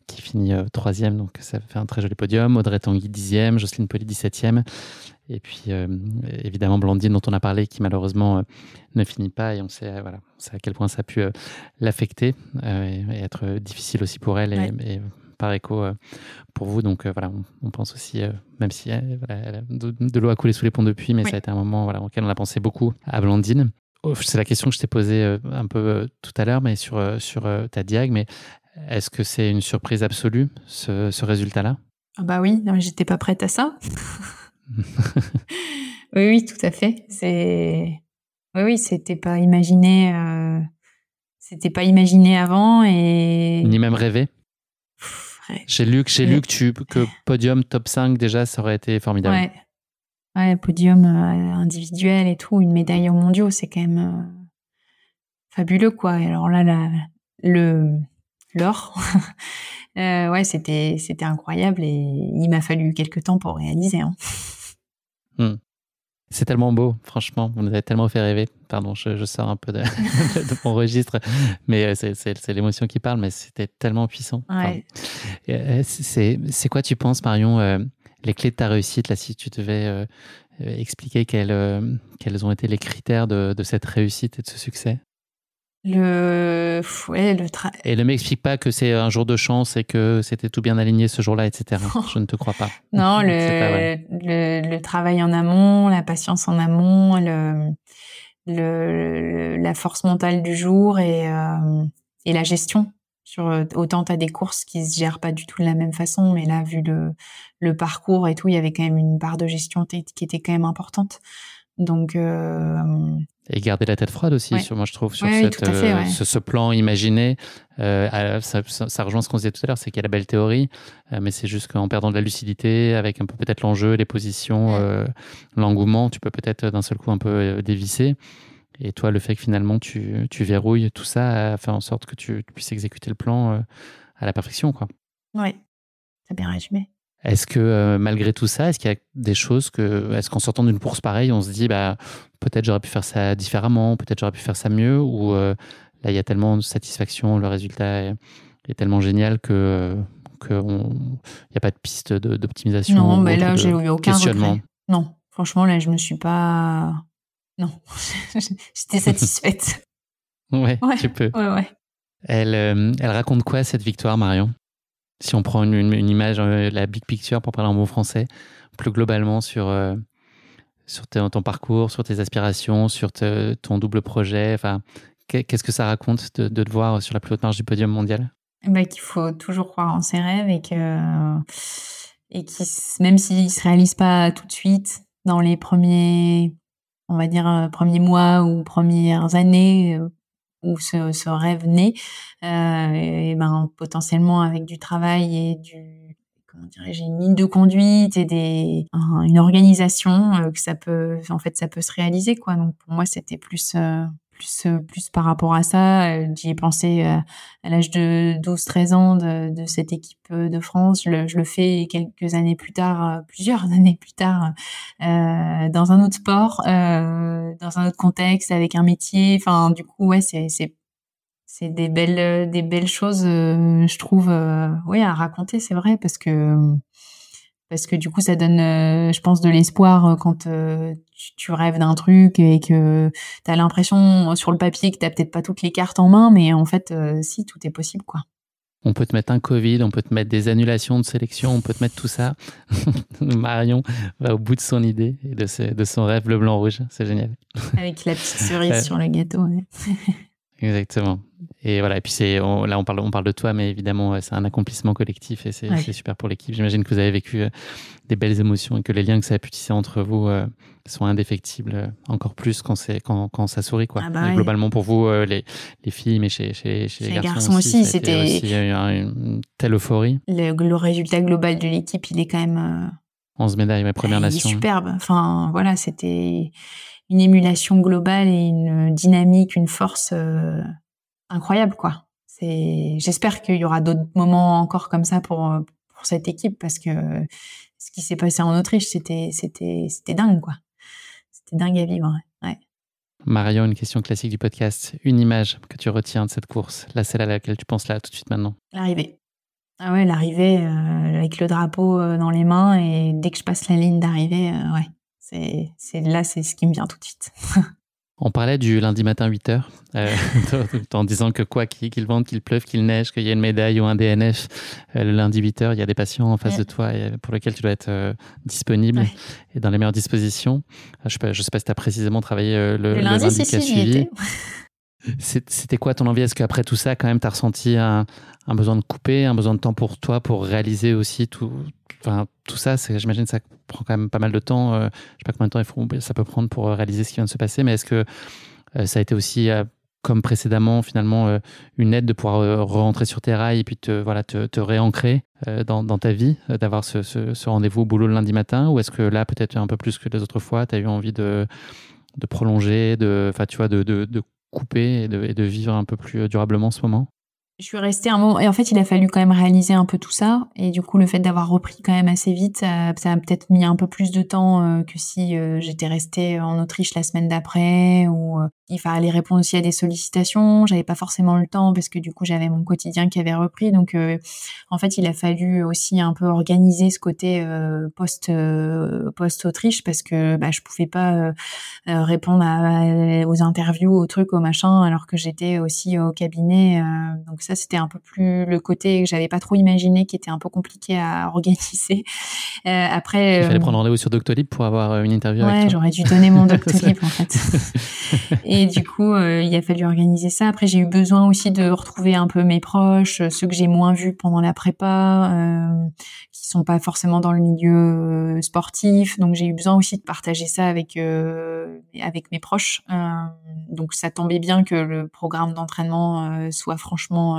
qui finit euh, troisième, donc ça fait un très joli podium. Audrey Tanguy dixième, Jocelyne Poli dix-septième Et puis, évidemment, Blandine, dont on a parlé, qui malheureusement ne finit pas. Et on sait, voilà, à quel point ça a pu l'affecter et, être difficile aussi pour elle. Et, par écho pour vous. Donc voilà, on, pense aussi, même si de, l'eau a coulé sous les ponts depuis, mais ça a été un moment voilà, auquel on a pensé beaucoup à Blandine. Oh, c'est la question que je t'ai posée un peu tout à l'heure, mais sur, sur ta diag. Mais est-ce que c'est une surprise absolue, ce, résultat-là? Ah Bah oui, j'étais pas prête à ça. *laughs* *laughs* oui, oui, tout à fait. C'est oui, oui, c'était pas imaginé. Euh... C'était pas imaginé avant et ni même rêvé? J'ai lu, j'ai lu que, tu, que podium top 5 déjà, ça aurait été formidable. Ouais, ouais podium euh, individuel et tout, une médaille au mondiaux, c'est quand même euh, fabuleux quoi. alors là, le l'or. *laughs* euh, ouais, c'était c'était incroyable et il m'a fallu quelques temps pour réaliser. Hein. Hmm. C'est tellement beau, franchement. Vous nous avez tellement fait rêver. Pardon, je, sors un peu *laughs* de, mon registre, mais euh, c'est l'émotion qui parle, mais c'était tellement puissant. Ouais. Euh, c'est quoi, tu penses, Marion, euh, les clés de ta réussite, là, si tu devais expliquer quels, quels ont été les critères de, de cette réussite et de ce succès? Le, ouais, le Et ne m'explique pas que c'est un jour de chance et que c'était tout bien aligné ce jour-là, etc. Je ne te crois pas. *laughs* Non, le, le, le, travail en amont, la patience en amont, le, le, la force mentale du jour et, euh, et la gestion. Sur, autant tu as des courses qui se gèrent pas du tout de la même façon, mais là, vu le, le parcours et tout, il y avait quand même une part de gestion qui était quand même importante. Donc, euh, et garder la tête froide aussi, sur, moi je trouve, sur cette, euh, ce, plan imaginé. Euh, ça, ça, rejoint ce qu'on disait tout à l'heure, c'est qu'il y a la belle théorie, euh, mais c'est juste qu'en perdant de la lucidité, avec un peu peut-être l'enjeu, les positions, l'engouement, tu peux peut-être d'un seul coup un peu dévisser. Et toi, le fait que finalement tu, tu verrouilles tout ça a fait en sorte que tu, puisses exécuter le plan à la perfection. Quoi. Oui, c'est bien résumé. Est-ce que euh, malgré tout ça, est-ce qu'il y a des choses que, est-ce qu'en sortant d'une course pareille, on se dit, bah, peut-être j'aurais pu faire ça différemment, peut-être j'aurais pu faire ça mieux, ou euh, là il y a tellement de satisfaction, le résultat est, tellement génial que qu'il n'y a pas de piste d'optimisation. Non, mais là j'ai eu aucun regret. Non, franchement là je me suis pas, non, *laughs* j'étais satisfaite. *laughs* ouais, tu peux. Ouais, ouais. Elle, euh, elle raconte quoi cette victoire, Marion? Si on prend une, image, euh, la big picture pour parler en bon français, plus globalement sur, euh, sur ton parcours, sur tes aspirations, sur ton double projet, enfin, qu'est-ce que ça raconte de, te voir sur la plus haute marge du podium mondial? Bah, Qu'il faut toujours croire en ses rêves et que et même s'ils ne se réalisent pas tout de suite, dans les premiers, on va dire, euh, premiers mois ou premières années, où ce, ce rêve naît, euh, et ben potentiellement avec du travail et du comment dirais-je une ligne de conduite et des une organisation euh, que ça peut en fait ça peut se réaliser quoi. Donc pour moi c'était plus euh, plus, euh, plus par rapport à ça. Euh, j'y ai pensé euh, à l'âge de 12-13 ans de, de, cette équipe de France. Je le, je le, fais quelques années plus tard, plusieurs *laughs* années plus tard, euh, dans un autre sport, euh, dans un autre contexte, avec un métier. Enfin, du coup, ouais, c'est c'est des belles des belles choses, je trouve, oui, à raconter. C'est vrai parce que parce que du coup ça donne euh, je pense de l'espoir euh, quand euh, tu, rêves d'un truc et que tu as l'impression sur le papier que tu peut-être pas toutes les cartes en main mais en fait si tout est possible quoi. On peut te mettre un Covid, on peut te mettre des annulations de sélection, on peut te mettre tout ça. *laughs* Marion va au bout de son idée et de, de son rêve bleu, blanc, rouge. C'est génial. Avec la petite *laughs* cerise sur le gâteau. *laughs* Exactement. Et voilà, et puis c'est là on parle on parle de toi, mais évidemment c'est un accomplissement collectif et c'est super pour l'équipe. J'imagine que vous avez vécu euh, des belles émotions et que les liens que ça a pu tisser entre vous euh, sont indéfectibles, euh, encore plus quand c'est quand, quand ça sourit quoi. Ah bah globalement pour vous les, les filles, mais chez chez, chez, les garçons, aussi, c'était une telle euphorie. Le, le, résultat global de l'équipe, il est quand même 11 médailles, ma première nation. superbe. Enfin voilà, c'était une émulation globale et une dynamique, une force incroyable, quoi. C'est, j'espère qu'il y aura d'autres moments encore comme ça pour, pour cette équipe parce que ce qui s'est passé en Autriche, c'était, c'était, c'était dingue, quoi. C'était dingue à vivre, ouais. Marion, une question classique du podcast. Une image que tu retiens de cette course, la celle à laquelle tu penses là tout de suite maintenant. L'arrivée. Ah ouais, l'arrivée euh, avec le drapeau euh, dans les mains et dès que je passe la ligne d'arrivée, euh, ouais, C'est là, c'est ce qui me vient tout de suite. *laughs* On parlait du lundi matin 8 h euh, *laughs* en disant que quoi qu'il vente, qu'il pleuve, qu'il neige, qu'il y ait une médaille ou un DNF, euh, le lundi 8 h il y a des patients en face de toi pour lesquels tu dois être euh, disponible et dans les meilleures dispositions. Je ne sais, pas si tu as précisément travaillé le, lundi, qui a suivi. *laughs* C'était quoi ton envie? Est-ce qu'après tout ça, quand même, tu as ressenti un, besoin de couper, un besoin de temps pour toi, pour réaliser aussi tout, enfin, tout ça J'imagine que ça prend quand même pas mal de temps. Euh, je sais pas combien de temps ça peut prendre pour réaliser ce qui vient de se passer, mais est-ce que euh, ça a été aussi, euh, comme précédemment, finalement, une aide de pouvoir rentrer sur tes rails et puis te, voilà, te, réancrer dans, ta vie, d'avoir ce, rendez-vous au boulot le lundi matin? Ou est-ce que là, peut-être un peu plus que les autres fois, tu as eu envie de, de prolonger, de, tu vois, de, de, de couper et de, vivre un peu plus durablement ce moment? Je suis restée un moment et en fait il a fallu quand même réaliser un peu tout ça et du coup le fait d'avoir repris quand même assez vite ça, a peut-être mis un peu plus de temps euh, que si euh, j'étais restée en Autriche la semaine d'après ou euh, il fallait répondre aussi à des sollicitations. J'avais pas forcément le temps parce que du coup j'avais mon quotidien qui avait repris. Donc euh, en fait il a fallu aussi un peu organiser ce côté euh, post euh, post Autriche parce que bah, je pouvais pas répondre aux interviews, aux trucs, aux machins alors que j'étais aussi au cabinet. donc ça c'était un peu plus le côté que j'avais pas trop imaginé qui était un peu compliqué à *laughs* organiser. après il fallait prendre rendez-vous sur Doctolib pour avoir une interview. Ouais j'aurais dû donner mon *laughs* Doctolib en fait. *laughs* Et du coup, euh, il a fallu organiser ça. Après, j'ai eu besoin aussi de retrouver un peu mes proches, ceux que j'ai moins vus pendant la prépa, euh, qui sont pas forcément dans le milieu euh, sportif. Donc, j'ai eu besoin aussi de partager ça avec euh, avec mes proches. donc, ça tombait bien que le programme d'entraînement soit franchement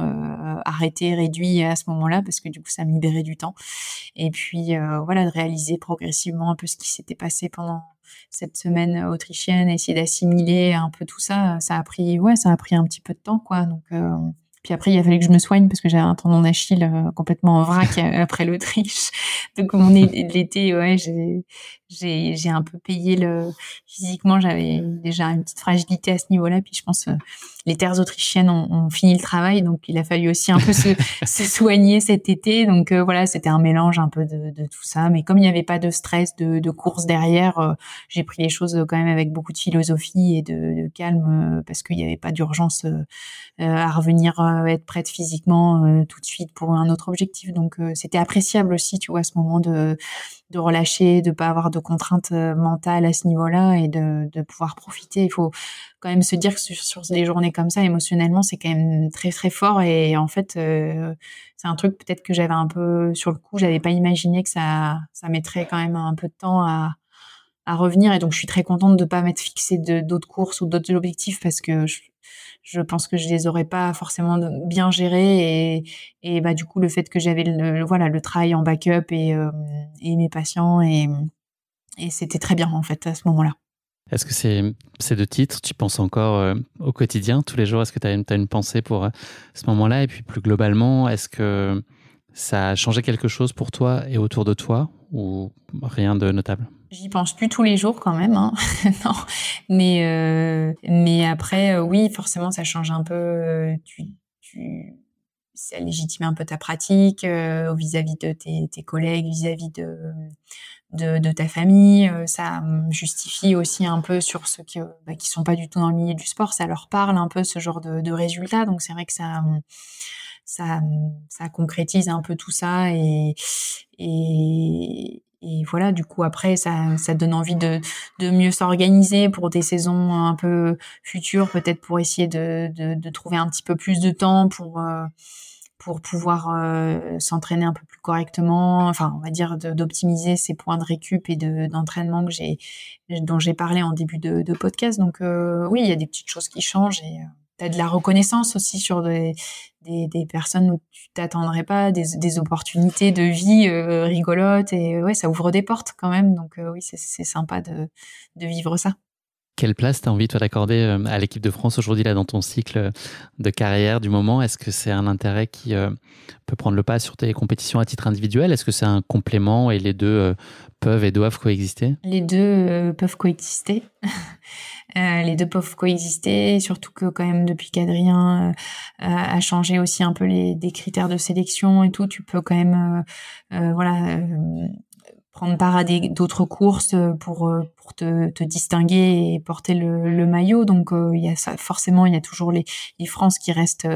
arrêté, réduit à ce moment-là, parce que du coup, ça me libérait du temps. Et puis, voilà, de réaliser progressivement un peu ce qui s'était passé pendant cette semaine autrichienne, essayer d'assimiler un peu tout ça, ça a pris, ouais, ça a pris un petit peu de temps, quoi. Donc, euh, puis après, il a fallu que je me soigne parce que j'avais un tendon d'Achille euh, complètement en vrac euh, *laughs* après l'Autriche. Donc, mon l'été, ouais, j'ai, un peu payé le, physiquement, j'avais déjà une petite fragilité à ce niveau-là. Puis je pense, les terres autrichiennes ont, fini le travail, donc il a fallu aussi un peu *laughs* se, soigner cet été. Donc euh, voilà, c'était un mélange un peu de, tout ça. Mais comme il n'y avait pas de stress, de, de course derrière, euh, j'ai pris les choses quand même avec beaucoup de philosophie et de, calme euh, parce qu'il n'y avait pas d'urgence à revenir être prête physiquement tout de suite pour un autre objectif. Donc c'était appréciable aussi, tu vois, à ce moment de de relâcher, de pas avoir de contraintes euh, mentales à ce niveau-là et de, de pouvoir profiter. Il faut quand même se dire que sur, sur des journées comme ça, émotionnellement, c'est quand même très très fort. Et en fait, euh, c'est un truc peut-être que j'avais un peu sur le coup, j'avais pas imaginé que ça ça mettrait quand même un peu de temps à à revenir. Et donc, je suis très contente de pas m'être fixée d'autres courses ou d'autres objectifs parce que je, je pense que je les aurais pas forcément bien gérés et, et bah du coup le fait que j'avais le, voilà le travail en backup et, euh, et mes patients et, et c'était très bien en fait à ce moment-là. Est-ce que c'est ces deux titres, tu penses encore euh, au quotidien, tous les jours? Est-ce que tu as, une pensée pour euh, ce moment-là? Et puis plus globalement, est-ce que ça a changé quelque chose pour toi et autour de toi ou rien de notable? J'y pense plus tous les jours quand même, hein. *laughs* non. Mais euh, mais après, euh, oui, forcément, ça change un peu. Euh, tu, tu ça légitime un peu ta pratique euh, vis-à-vis de tes, tes collègues, vis-à-vis de, de, de ta famille. ça justifie aussi un peu sur ceux qui bah, qui sont pas du tout dans le milieu du sport. Ça leur parle un peu ce genre de, de résultats. Donc c'est vrai que ça ça, ça concrétise un peu tout ça et, et, et voilà, du coup, après, ça, ça donne envie de, de mieux s'organiser pour des saisons un peu futures, peut-être pour essayer de, de, de, trouver un petit peu plus de temps pour, euh, pour pouvoir euh, s'entraîner un peu plus correctement, enfin, on va dire d'optimiser ces points de récup et d'entraînement que j'ai, dont j'ai parlé en début de, podcast. Donc, euh, oui, il y a des petites choses qui changent et tu as de la reconnaissance aussi sur des, des, des personnes où tu t'attendrais pas, des, des, opportunités de vie euh, rigolotes et ouais, ça ouvre des portes quand même. Donc euh, oui, c'est sympa de, de vivre ça. Quelle place tu as envie toi d'accorder euh, à l'équipe de France aujourd'hui là dans ton cycle de carrière du moment? Est-ce que c'est un intérêt qui peut prendre le pas sur tes compétitions à titre individuel? Est-ce que c'est un complément et les deux peuvent et doivent coexister? Les deux peuvent coexister. *laughs* Euh, les deux peuvent coexister, surtout que quand même depuis qu'Adrien euh, a changé aussi un peu les des critères de sélection et tout, tu peux quand même euh, voilà prendre part à d'autres courses pour pour te, te, distinguer et porter le, le maillot. Donc il y a ça, forcément il y a toujours les, les France qui restent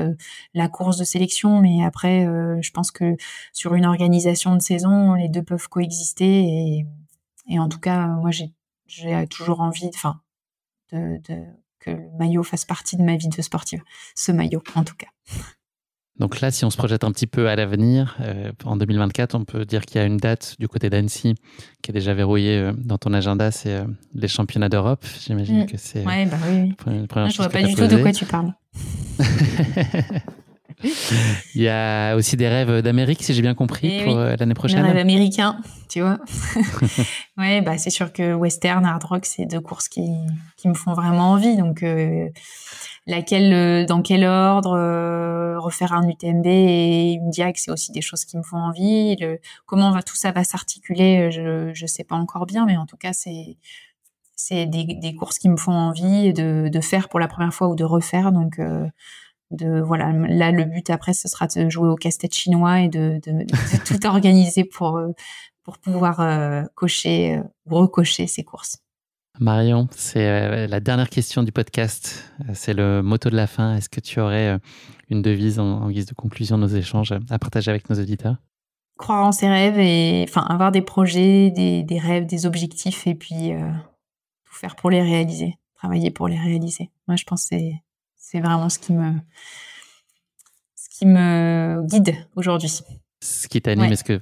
la course de sélection, mais après je pense que sur une organisation de saison les deux peuvent coexister et, et en tout cas moi j'ai j'ai toujours envie, enfin de, de que le maillot fasse partie de ma vie de sportive, ce maillot en tout cas. Donc là, si on se projette un petit peu à l'avenir, euh, en 2024, on peut dire qu'il y a une date du côté d'Annecy qui est déjà verrouillée euh, dans ton agenda, c'est euh, les championnats d'Europe. J'imagine mm. que c'est. Ouais, bah oui. oui. je ne vois pas du tout de quoi tu parles. *laughs* Il y a aussi des rêves d'Amérique, si j'ai bien compris, eh pour l'année prochaine. Des rêves américains, tu vois. *laughs* ouais, bah c'est sûr que western, hard rock, c'est deux courses qui, qui me font vraiment envie. Donc laquelle, euh, dans quel ordre, euh, refaire un UTMB et une DIAC, c'est aussi des choses qui me font envie. Le, comment va tout ça va s'articuler, je je sais pas encore bien, mais en tout cas c'est c'est des, des courses qui me font envie de, de faire pour la première fois ou de refaire. Donc euh, de voilà là le but après ce sera de jouer au casse-tête chinois et de, de, de *laughs* tout organiser pour pour pouvoir cocher ou recocher ces courses. Marion, c'est euh, la dernière question du podcast. Euh, c'est le motto de la fin. Est-ce que tu aurais euh, une devise en, guise de conclusion de nos échanges à partager avec nos auditeurs? Croire en ses rêves et enfin avoir des projets, des, rêves, des objectifs et puis tout faire pour les réaliser, travailler pour les réaliser. Moi, je pense que c'est vraiment ce qui me ce qui me guide aujourd'hui. Ce qui t'anime, est-ce que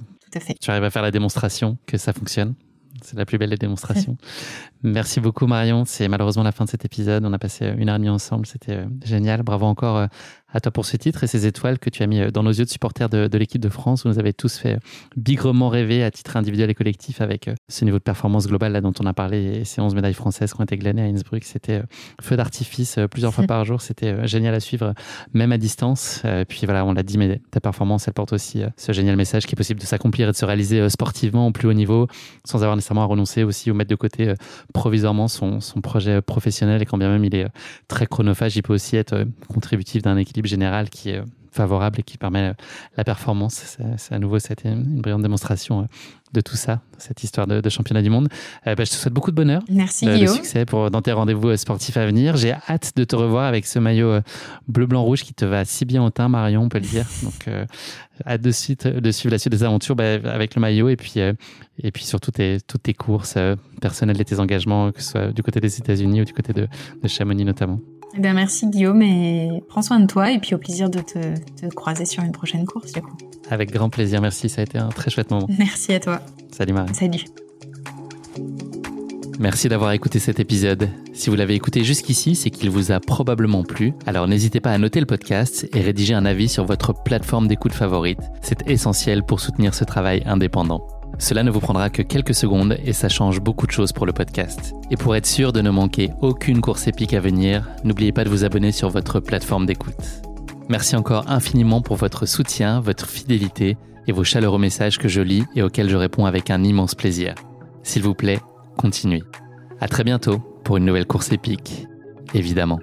tu arrives à faire la démonstration que ça fonctionne? C'est la plus belle des démonstrations. *laughs* Merci beaucoup Marion. C'est malheureusement la fin de cet épisode. On a passé une heure et demie ensemble. C'était euh, génial. Bravo encore euh, à toi pour ce titre et ces étoiles que tu as mis euh, dans nos yeux de supporters de, l'équipe de France. Vous nous avez tous fait bigrement rêver à titre individuel et collectif avec ce niveau de performance globale là dont on a parlé et ces 11 médailles françaises qui ont été glanées à Innsbruck. C'était feu d'artifice plusieurs fois *laughs* par jour. C'était génial à suivre, même à distance. Puis voilà, on l'a dit, mais ta performance, elle porte aussi ce génial message qui est possible de s'accomplir et de se réaliser sportivement au plus haut niveau sans avoir nécessairement à renoncer aussi ou mettre de côté provisoirement son, son, projet professionnel et quand bien même il est euh, très chronophage, il peut aussi être euh, contributif d'un équilibre général qui est euh, favorable et qui permet la performance. C'est à nouveau c'était une brillante démonstration de tout ça, cette histoire de, championnat du monde. Bah, je te souhaite beaucoup de bonheur, Merci, de, succès pour, dans tes rendez-vous sportifs à venir. J'ai hâte de te revoir avec ce maillot bleu, blanc, rouge qui te va si bien au teint, Marion, on peut le dire. *laughs* Donc, hâte de, suite, de suivre la suite des aventures bah, avec le maillot et puis, et puis surtout tes, toutes tes courses personnelles et tes engagements, que ce soit du côté des États-Unis ou du côté de, de Chamonix notamment. Eh bien, merci Guillaume et prends soin de toi et puis au plaisir de te, croiser sur une prochaine course du coup. Avec grand plaisir, merci, ça a été un très chouette moment. Merci à toi. Salut Marie. Salut. Merci d'avoir écouté cet épisode. Si vous l'avez écouté jusqu'ici, c'est qu'il vous a probablement plu. Alors n'hésitez pas à noter le podcast et rédiger un avis sur votre plateforme d'écoute favorite. C'est essentiel pour soutenir ce travail indépendant. Cela ne vous prendra que quelques secondes et ça change beaucoup de choses pour le podcast. Et pour être sûr de ne manquer aucune course épique à venir, n'oubliez pas de vous abonner sur votre plateforme d'écoute. Merci encore infiniment pour votre soutien, votre fidélité et vos chaleureux messages que je lis et auxquels je réponds avec un immense plaisir. S'il vous plaît, continuez. À très bientôt pour une nouvelle course épique, évidemment.